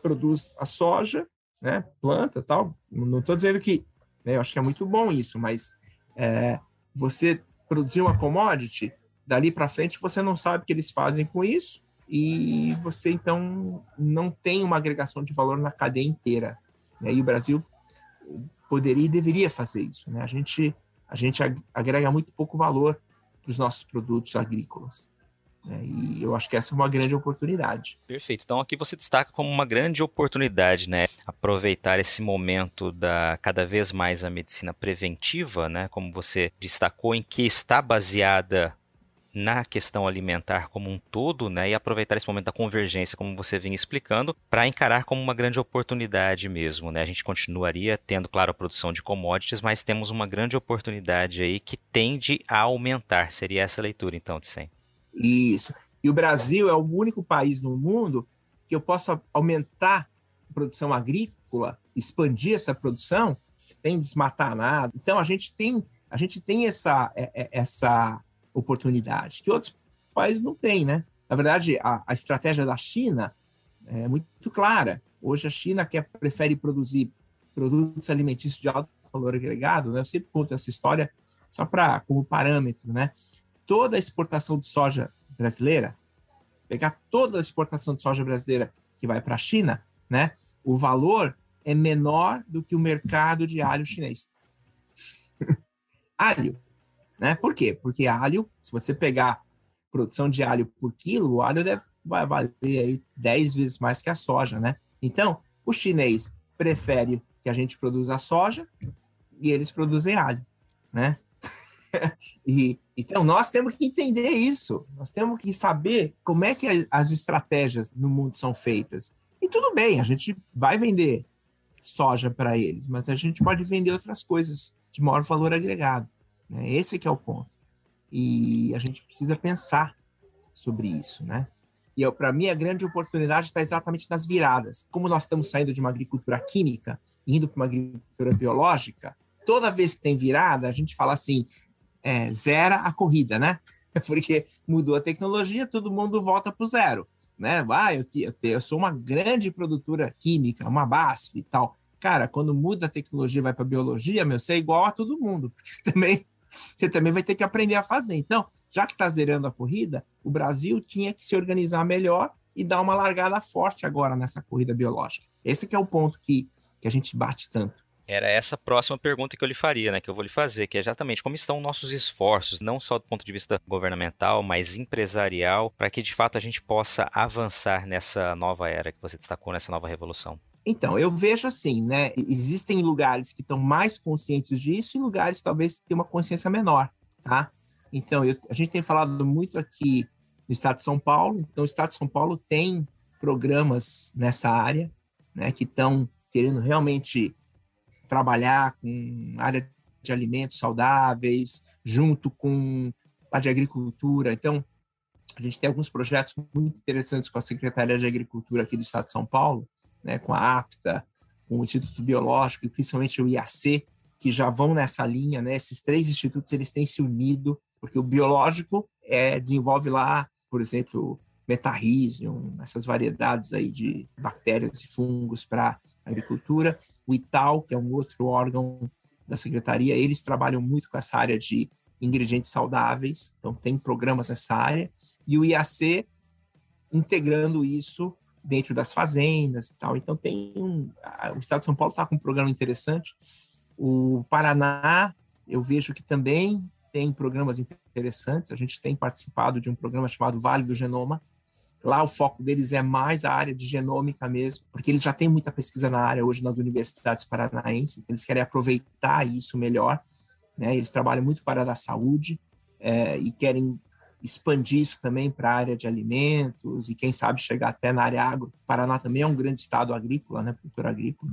produz a soja, né? Planta, tal. Não estou dizendo que, né? eu acho que é muito bom isso, mas é, você produzir uma commodity, dali para frente você não sabe o que eles fazem com isso e você então não tem uma agregação de valor na cadeia inteira. Né? E o Brasil poderia e deveria fazer isso. Né? A gente a gente agrega muito pouco valor para os nossos produtos agrícolas. Né? E eu acho que essa é uma grande oportunidade. Perfeito. Então aqui você destaca como uma grande oportunidade, né? Aproveitar esse momento da cada vez mais a medicina preventiva, né? Como você destacou, em que está baseada na questão alimentar como um todo, né, e aproveitar esse momento da convergência, como você vinha explicando, para encarar como uma grande oportunidade mesmo, né? A gente continuaria tendo, claro, a produção de commodities, mas temos uma grande oportunidade aí que tende a aumentar. Seria essa a leitura, então, de 100. Isso. E o Brasil é o único país no mundo que eu possa aumentar a produção agrícola, expandir essa produção sem desmatar nada. Então a gente tem a gente tem essa é, é, essa oportunidade que outros países não têm, né? Na verdade, a, a estratégia da China é muito clara. Hoje a China quer prefere produzir produtos alimentícios de alto valor agregado, né? Eu sempre conto essa história só para como parâmetro, né? toda a exportação de soja brasileira, pegar toda a exportação de soja brasileira que vai para a China, né, o valor é menor do que o mercado de alho chinês. alho, né? Por quê? Porque alho, se você pegar produção de alho por quilo, o alho deve, vai valer aí 10 vezes mais que a soja, né? Então, o chinês prefere que a gente produza soja e eles produzem alho, né? e então nós temos que entender isso. Nós temos que saber como é que as estratégias no mundo são feitas. E tudo bem, a gente vai vender soja para eles, mas a gente pode vender outras coisas de maior valor agregado. Né? Esse que é o ponto. E a gente precisa pensar sobre isso, né? E para mim a grande oportunidade está exatamente nas viradas. Como nós estamos saindo de uma agricultura química indo para uma agricultura biológica, toda vez que tem virada, a gente fala assim: é, zera a corrida, né? Porque mudou a tecnologia, todo mundo volta para o zero, né? Ah, eu, eu, eu sou uma grande produtora química, uma BASF e tal. Cara, quando muda a tecnologia vai para biologia, meu, você é igual a todo mundo, porque também, você também vai ter que aprender a fazer. Então, já que está zerando a corrida, o Brasil tinha que se organizar melhor e dar uma largada forte agora nessa corrida biológica. Esse é o ponto que, que a gente bate tanto. Era essa próxima pergunta que eu lhe faria, né? Que eu vou lhe fazer, que é exatamente como estão nossos esforços, não só do ponto de vista governamental, mas empresarial, para que de fato a gente possa avançar nessa nova era que você destacou, nessa nova revolução. Então, eu vejo assim, né? Existem lugares que estão mais conscientes disso e lugares talvez que têm uma consciência menor, tá? Então, eu, a gente tem falado muito aqui no estado de São Paulo. Então, o estado de São Paulo tem programas nessa área, né? Que estão querendo realmente trabalhar com área de alimentos saudáveis, junto com a de agricultura. Então, a gente tem alguns projetos muito interessantes com a Secretaria de Agricultura aqui do Estado de São Paulo, né, com a APTA, com o Instituto Biológico e principalmente o IAC, que já vão nessa linha, né? Esses três institutos eles têm se unido porque o biológico é, desenvolve lá, por exemplo, metarrhizium, essas variedades aí de bactérias e fungos para agricultura. O ITAL, que é um outro órgão da secretaria, eles trabalham muito com essa área de ingredientes saudáveis, então tem programas nessa área, e o IAC integrando isso dentro das fazendas e tal. Então tem um, o Estado de São Paulo está com um programa interessante. O Paraná, eu vejo que também tem programas interessantes. A gente tem participado de um programa chamado Vale do Genoma. Lá o foco deles é mais a área de genômica mesmo, porque eles já têm muita pesquisa na área hoje nas universidades paranaenses, então eles querem aproveitar isso melhor. Né? Eles trabalham muito para a saúde é, e querem expandir isso também para a área de alimentos e quem sabe chegar até na área agro. O Paraná também é um grande estado agrícola, né, produtor agrícola.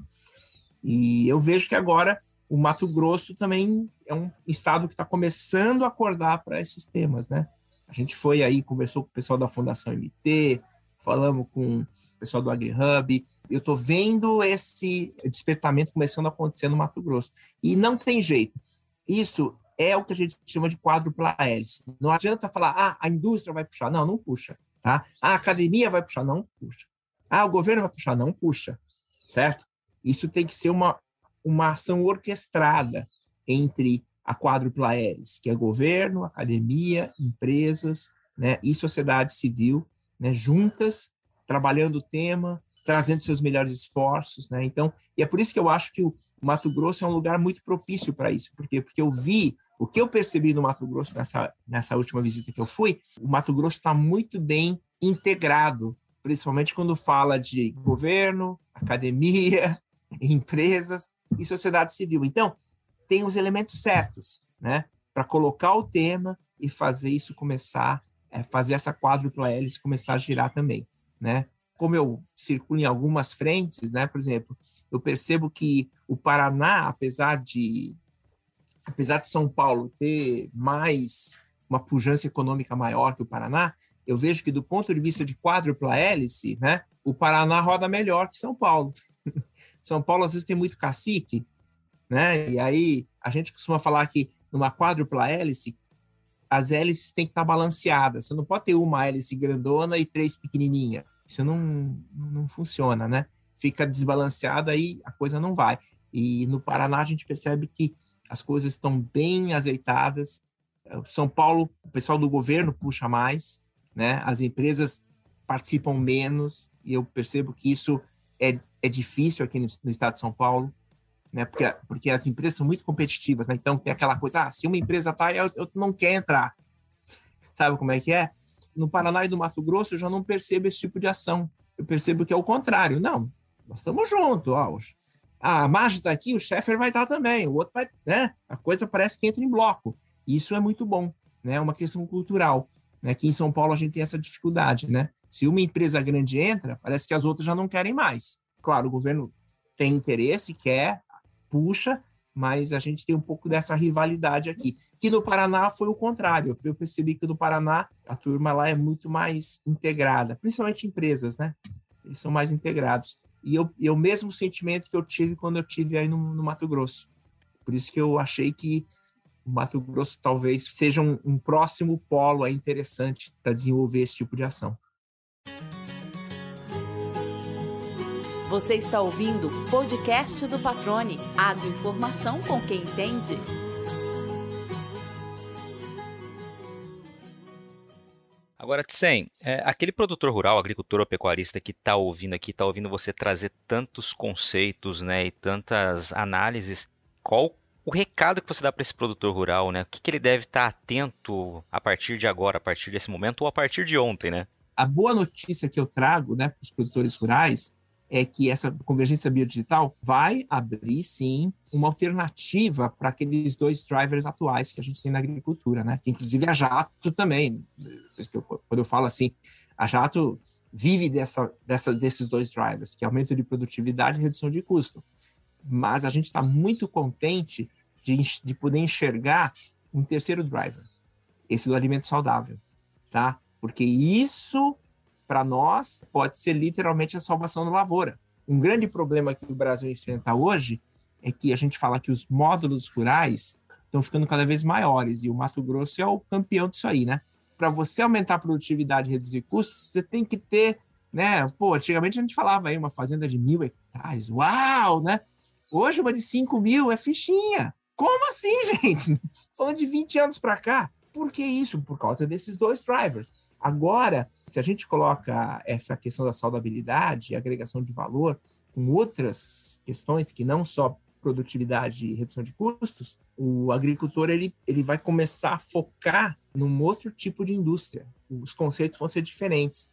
E eu vejo que agora o Mato Grosso também é um estado que está começando a acordar para esses temas, né? A gente foi aí, conversou com o pessoal da Fundação MT, falamos com o pessoal do AgriHub. Eu estou vendo esse despertamento começando a acontecer no Mato Grosso. E não tem jeito. Isso é o que a gente chama de quádrupla hélice. Não adianta falar, ah, a indústria vai puxar. Não, não puxa. Tá? A academia vai puxar. Não puxa. Ah, o governo vai puxar. Não puxa. Certo? Isso tem que ser uma, uma ação orquestrada entre a quádrupla hélice, que é governo, academia, empresas né, e sociedade civil, né, juntas, trabalhando o tema, trazendo seus melhores esforços. Né? Então, e é por isso que eu acho que o Mato Grosso é um lugar muito propício para isso. Por quê? Porque eu vi o que eu percebi no Mato Grosso nessa, nessa última visita que eu fui, o Mato Grosso está muito bem integrado, principalmente quando fala de governo, academia, empresas e sociedade civil. Então, tem os elementos certos, né, para colocar o tema e fazer isso começar, é, fazer essa quádrupla hélice começar a girar também, né? Como eu circulo em algumas frentes, né, por exemplo, eu percebo que o Paraná, apesar de apesar de São Paulo ter mais uma pujança econômica maior que o Paraná, eu vejo que do ponto de vista de quádrupla hélice, né, o Paraná roda melhor que São Paulo. São Paulo às vezes tem muito cacique, né? E aí a gente costuma falar que numa quádrupla hélice as hélices têm que estar balanceadas. Você não pode ter uma hélice grandona e três pequenininhas. Isso não, não funciona, né? Fica desbalanceado aí a coisa não vai. E no Paraná a gente percebe que as coisas estão bem azeitadas. São Paulo, o pessoal do governo puxa mais, né? As empresas participam menos e eu percebo que isso é, é difícil aqui no, no estado de São Paulo, né? Porque, porque as empresas são muito competitivas, né? Então tem aquela coisa, ah, se uma empresa tá, eu, eu não quer entrar. Sabe como é que é? No Paraná e no Mato Grosso eu já não percebo esse tipo de ação. Eu percebo que é o contrário. Não, nós estamos juntos, ó, ah, a Marge está aqui, o Sheffer vai estar também, o outro vai, né? A coisa parece que entra em bloco. Isso é muito bom, né? É uma questão cultural. Né? Aqui em São Paulo a gente tem essa dificuldade, né? Se uma empresa grande entra, parece que as outras já não querem mais. Claro, o governo tem interesse, quer, puxa, mas a gente tem um pouco dessa rivalidade aqui. Que no Paraná foi o contrário. Eu percebi que no Paraná a turma lá é muito mais integrada, principalmente empresas, né? Eles são mais integrados. E, eu, e é o mesmo sentimento que eu tive quando eu tive aí no, no Mato Grosso. Por isso que eu achei que o Mato Grosso talvez seja um, um próximo polo aí interessante para desenvolver esse tipo de ação. Você está ouvindo o podcast do Patrone, agroinformação com quem entende. Agora, Tsen, é, aquele produtor rural, agricultor ou pecuarista que está ouvindo aqui, está ouvindo você trazer tantos conceitos né, e tantas análises, qual o recado que você dá para esse produtor rural, né? O que, que ele deve estar tá atento a partir de agora, a partir desse momento ou a partir de ontem, né? A boa notícia que eu trago né, para os produtores rurais é que essa convergência biodigital vai abrir, sim, uma alternativa para aqueles dois drivers atuais que a gente tem na agricultura, né? Inclusive a Jato também, quando eu falo assim, a Jato vive dessa, dessa, desses dois drivers, que é aumento de produtividade e redução de custo. Mas a gente está muito contente de, de poder enxergar um terceiro driver, esse do alimento saudável, tá? Porque isso para nós, pode ser literalmente a salvação da lavoura. Um grande problema que o Brasil enfrenta hoje é que a gente fala que os módulos rurais estão ficando cada vez maiores e o Mato Grosso é o campeão disso aí, né? Para você aumentar a produtividade e reduzir custos, você tem que ter, né? Pô, antigamente a gente falava aí uma fazenda de mil hectares, uau, né? Hoje uma de cinco mil é fichinha, Como assim, gente? Falando de 20 anos para cá. Por que isso? Por causa desses dois drivers. Agora, se a gente coloca essa questão da saudabilidade, agregação de valor, com outras questões que não só produtividade e redução de custos, o agricultor ele, ele vai começar a focar num outro tipo de indústria. Os conceitos vão ser diferentes.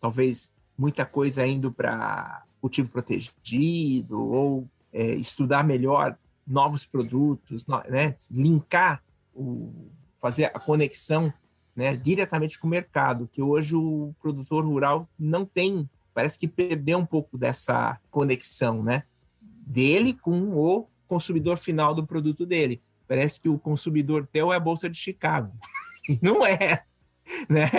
Talvez muita coisa indo para cultivo protegido ou é, estudar melhor novos produtos, né? linkar, o, fazer a conexão né, diretamente com o mercado, que hoje o produtor rural não tem, parece que perdeu um pouco dessa conexão, né, dele com o consumidor final do produto dele. Parece que o consumidor teu é a bolsa de Chicago. e não é, né?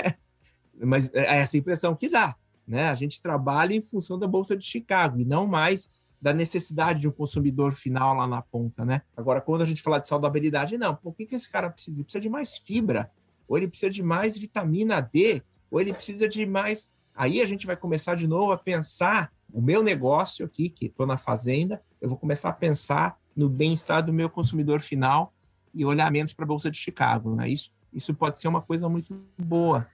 Mas é essa impressão que dá, né? A gente trabalha em função da bolsa de Chicago e não mais da necessidade de um consumidor final lá na ponta, né? Agora, quando a gente fala de saudabilidade, não. Por que, que esse cara precisa? Ele precisa de mais fibra, ou ele precisa de mais vitamina D, ou ele precisa de mais. Aí a gente vai começar de novo a pensar o meu negócio aqui, que estou na fazenda, eu vou começar a pensar no bem-estar do meu consumidor final e olhar menos para a Bolsa de Chicago. Né? Isso, isso pode ser uma coisa muito boa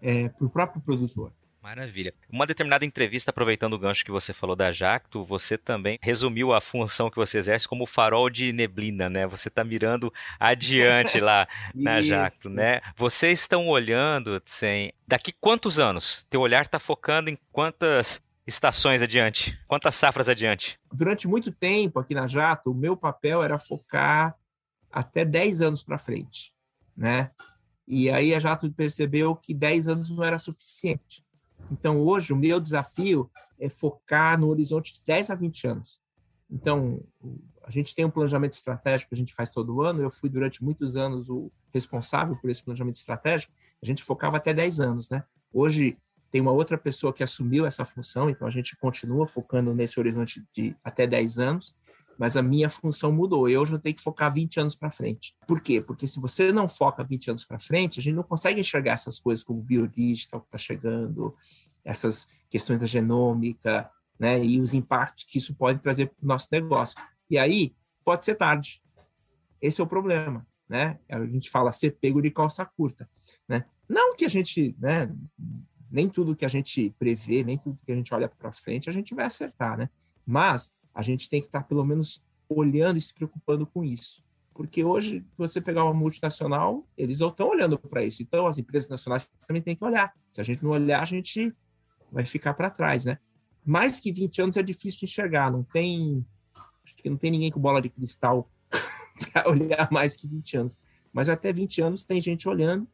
é, para o próprio produtor. Maravilha. Uma determinada entrevista, aproveitando o gancho que você falou da Jacto, você também resumiu a função que você exerce como farol de neblina, né? Você está mirando adiante lá na Jacto, né? Vocês estão olhando, sem daqui quantos anos? Teu olhar está focando em quantas estações adiante? Quantas safras adiante? Durante muito tempo aqui na Jato, o meu papel era focar até 10 anos para frente, né? E aí a Jato percebeu que 10 anos não era suficiente. Então, hoje, o meu desafio é focar no horizonte de 10 a 20 anos. Então, a gente tem um planejamento estratégico que a gente faz todo ano. Eu fui, durante muitos anos, o responsável por esse planejamento estratégico. A gente focava até 10 anos, né? Hoje, tem uma outra pessoa que assumiu essa função, então a gente continua focando nesse horizonte de até 10 anos mas a minha função mudou. Eu já tenho que focar 20 anos para frente. Por quê? Porque se você não foca 20 anos para frente, a gente não consegue enxergar essas coisas como biodigital que está chegando, essas questões da genômica, né, e os impactos que isso pode trazer para o nosso negócio. E aí, pode ser tarde. Esse é o problema, né? A gente fala ser pego de calça curta, né? Não que a gente, né, nem tudo que a gente prevê, nem tudo que a gente olha para frente, a gente vai acertar, né? Mas a gente tem que estar pelo menos olhando e se preocupando com isso. Porque hoje, você pegar uma multinacional, eles estão olhando para isso. Então, as empresas nacionais também têm que olhar. Se a gente não olhar, a gente vai ficar para trás, né? Mais que 20 anos é difícil de enxergar. Não tem. Acho que não tem ninguém com bola de cristal para olhar mais que 20 anos. Mas até 20 anos tem gente olhando.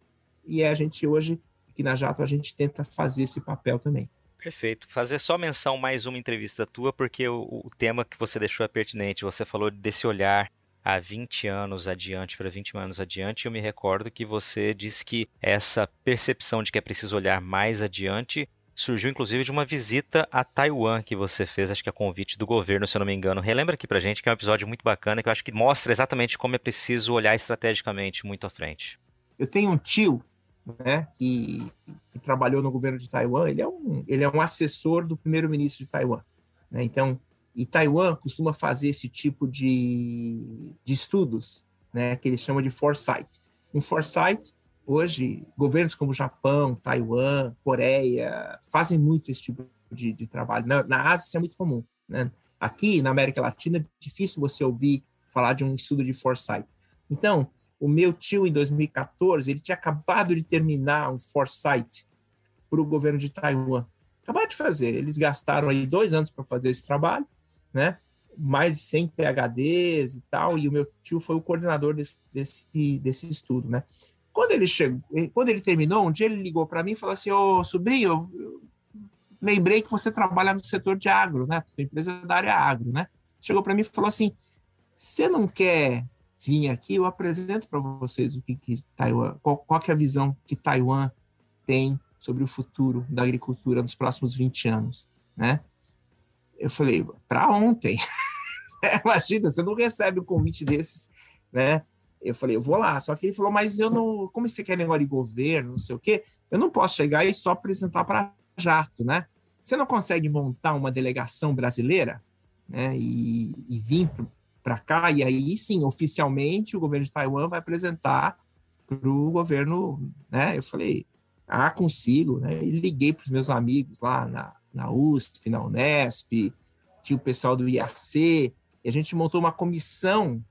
E a gente hoje, aqui na Jato, a gente tenta fazer esse papel também. Perfeito. Fazer só menção mais uma entrevista tua, porque o, o tema que você deixou é pertinente. Você falou desse olhar há 20 anos adiante para 20 anos adiante, eu me recordo que você disse que essa percepção de que é preciso olhar mais adiante surgiu inclusive de uma visita a Taiwan que você fez, acho que a convite do governo, se eu não me engano. Relembra aqui pra gente que é um episódio muito bacana que eu acho que mostra exatamente como é preciso olhar estrategicamente muito à frente. Eu tenho um tio né, que, que, trabalhou no governo de Taiwan, ele é um, ele é um assessor do primeiro-ministro de Taiwan. Né? Então, e Taiwan costuma fazer esse tipo de, de estudos, né, que eles chamam de foresight. Um foresight, hoje, governos como Japão, Taiwan, Coreia, fazem muito esse tipo de, de trabalho. Na, na Ásia, isso é muito comum. Né? Aqui, na América Latina, é difícil você ouvir falar de um estudo de foresight. Então, o meu tio, em 2014, ele tinha acabado de terminar um foresight para o governo de Taiwan. Acabaram de fazer. Eles gastaram aí dois anos para fazer esse trabalho, né? Mais de 100 PHDs e tal, e o meu tio foi o coordenador desse, desse, desse estudo, né? Quando ele chegou, quando ele terminou, um dia ele ligou para mim e falou assim: Ô sobrinho, eu lembrei que você trabalha no setor de agro, né? Tua empresa é da área agro, né? Chegou para mim e falou assim: você não quer vim aqui, eu apresento para vocês o que, que Taiwan, qual, qual é a visão que Taiwan tem sobre o futuro da agricultura nos próximos 20 anos, né? Eu falei, para ontem. Imagina, você não recebe um convite desses, né? Eu falei, eu vou lá. Só que ele falou, mas eu não. Como você quer negócio de governo, não sei o quê, eu não posso chegar e só apresentar para jato, né? Você não consegue montar uma delegação brasileira, né? E, e vir para cá, e aí sim, oficialmente, o governo de Taiwan vai apresentar para o governo, né? Eu falei, ah, consigo, né? E liguei para os meus amigos lá na, na USP, na Unesp, tinha o pessoal do IAC, e a gente montou uma comissão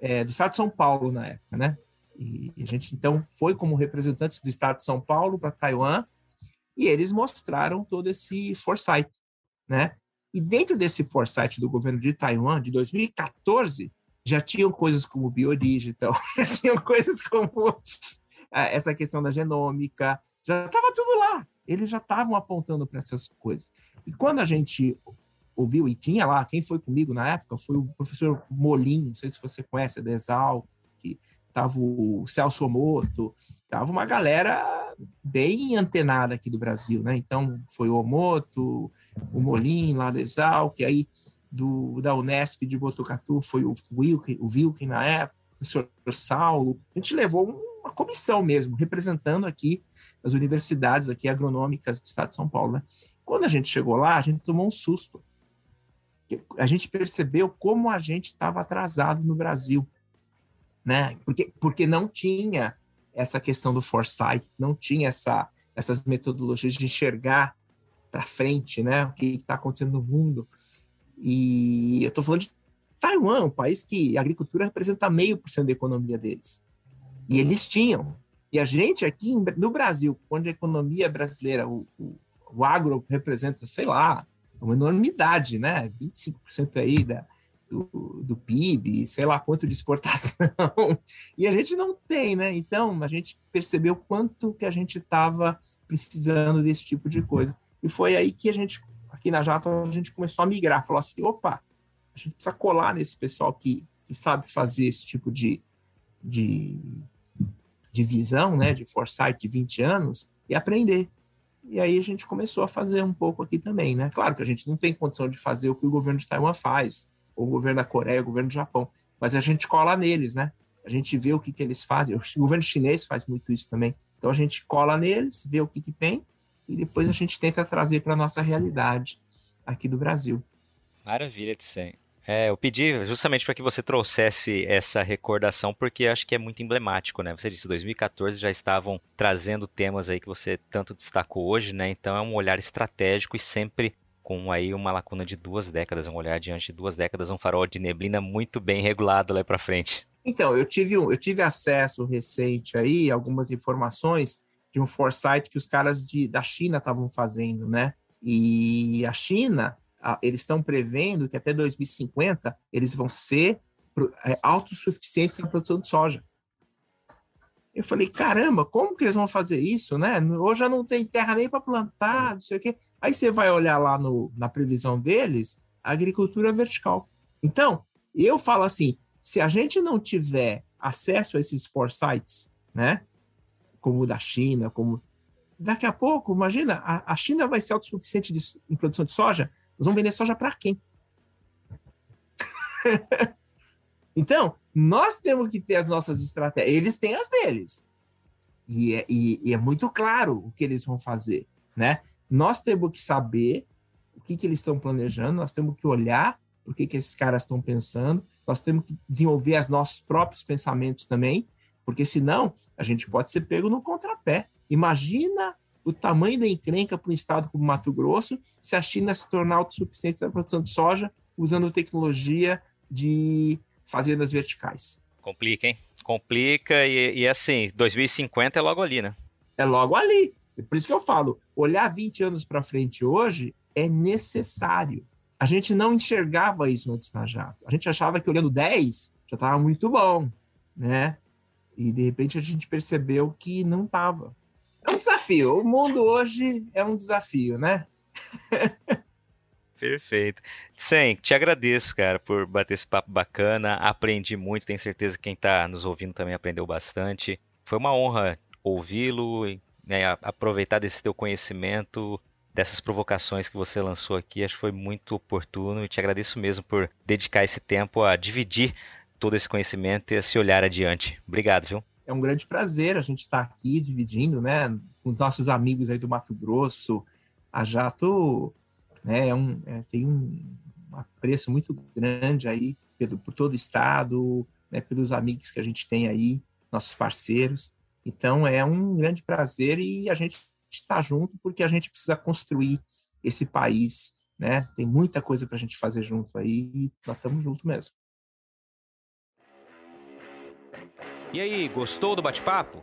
é, do Estado de São Paulo na época, né? E a gente, então, foi como representantes do Estado de São Paulo para Taiwan, e eles mostraram todo esse foresight, né? E dentro desse foresight do governo de Taiwan, de 2014, já tinham coisas como biodigital, já tinham coisas como ah, essa questão da genômica, já estava tudo lá. Eles já estavam apontando para essas coisas. E quando a gente ouviu, e tinha lá, quem foi comigo na época foi o professor Molim, não sei se você conhece, da Exal, que estava o Celso Omoto, estava uma galera bem antenada aqui do Brasil, né? Então, foi o Omoto, o Molim lá da Exal, que aí do, da Unesp de Botucatu foi o Wilkin, o Wilkin na época, o professor Saulo. A gente levou uma comissão mesmo, representando aqui as universidades aqui agronômicas do estado de São Paulo, né? Quando a gente chegou lá, a gente tomou um susto. A gente percebeu como a gente estava atrasado no Brasil, né? Porque, porque não tinha essa questão do foresight, não tinha essa, essas metodologias de enxergar para frente, né? O que está acontecendo no mundo. E eu estou falando de Taiwan, um país que a agricultura representa meio por cento da economia deles. E eles tinham. E a gente aqui no Brasil, onde a economia brasileira, o, o, o agro representa, sei lá, uma enormidade, né? 25% aí da, do, do PIB, sei lá quanto de exportação, e a gente não tem, né? Então, a gente percebeu quanto que a gente estava precisando desse tipo de coisa. E foi aí que a gente, aqui na Jato, a gente começou a migrar, falou assim, opa, a gente precisa colar nesse pessoal que, que sabe fazer esse tipo de, de, de visão, né, de foresight de 20 anos, e aprender. E aí a gente começou a fazer um pouco aqui também, né? Claro que a gente não tem condição de fazer o que o governo de Taiwan faz, o governo da Coreia, o governo do Japão. Mas a gente cola neles, né? A gente vê o que, que eles fazem. O governo chinês faz muito isso também. Então a gente cola neles, vê o que, que tem e depois a gente tenta trazer para a nossa realidade aqui do Brasil. Maravilha, Tsen. É, eu pedi justamente para que você trouxesse essa recordação, porque acho que é muito emblemático, né? Você disse, 2014 já estavam trazendo temas aí que você tanto destacou hoje, né? Então é um olhar estratégico e sempre com aí uma lacuna de duas décadas, um olhar diante de duas décadas, um farol de neblina muito bem regulado lá para frente. Então, eu tive, eu tive acesso recente aí, algumas informações de um foresight que os caras de, da China estavam fazendo, né? E a China, eles estão prevendo que até 2050 eles vão ser é, autossuficientes na produção de soja. Eu falei, caramba, como que eles vão fazer isso, né? Hoje já não tem terra nem para plantar, não sei o quê. Aí você vai olhar lá no, na previsão deles, agricultura vertical. Então, eu falo assim, se a gente não tiver acesso a esses foresights, né? Como o da China, como daqui a pouco, imagina, a, a China vai ser autossuficiente de, em produção de soja, nós vamos vender soja para quem? então, nós temos que ter as nossas estratégias. Eles têm as deles. E é, e, e é, muito claro o que eles vão fazer, né? Nós temos que saber o que, que eles estão planejando, nós temos que olhar o que, que esses caras estão pensando, nós temos que desenvolver os nossos próprios pensamentos também, porque senão a gente pode ser pego no contrapé. Imagina o tamanho da encrenca para um estado como Mato Grosso se a China se tornar autossuficiente na produção de soja usando tecnologia de fazendas verticais. Complica, hein? Complica e, e assim, 2050 é logo ali, né? É logo ali. Por isso que eu falo, olhar 20 anos para frente hoje é necessário. A gente não enxergava isso antes na Jato. A gente achava que olhando 10 já estava muito bom, né? E de repente a gente percebeu que não estava. É um desafio. O mundo hoje é um desafio, né? Perfeito. Sem, te agradeço, cara, por bater esse papo bacana. Aprendi muito, tenho certeza que quem está nos ouvindo também aprendeu bastante. Foi uma honra ouvi-lo, né, aproveitar desse teu conhecimento, dessas provocações que você lançou aqui. Acho que foi muito oportuno e te agradeço mesmo por dedicar esse tempo a dividir todo esse conhecimento e esse olhar adiante. Obrigado, viu? É um grande prazer a gente estar aqui dividindo, né, com nossos amigos aí do Mato Grosso. A Jato né, é um, é, tem um apreço muito grande aí pelo, por todo o estado, né, pelos amigos que a gente tem aí, nossos parceiros. Então é um grande prazer e a gente está junto porque a gente precisa construir esse país, né? Tem muita coisa para a gente fazer junto aí e nós estamos juntos mesmo. E aí, gostou do bate-papo?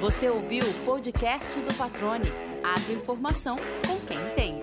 Você ouviu o podcast do Patrone. Agroinformação com quem tem.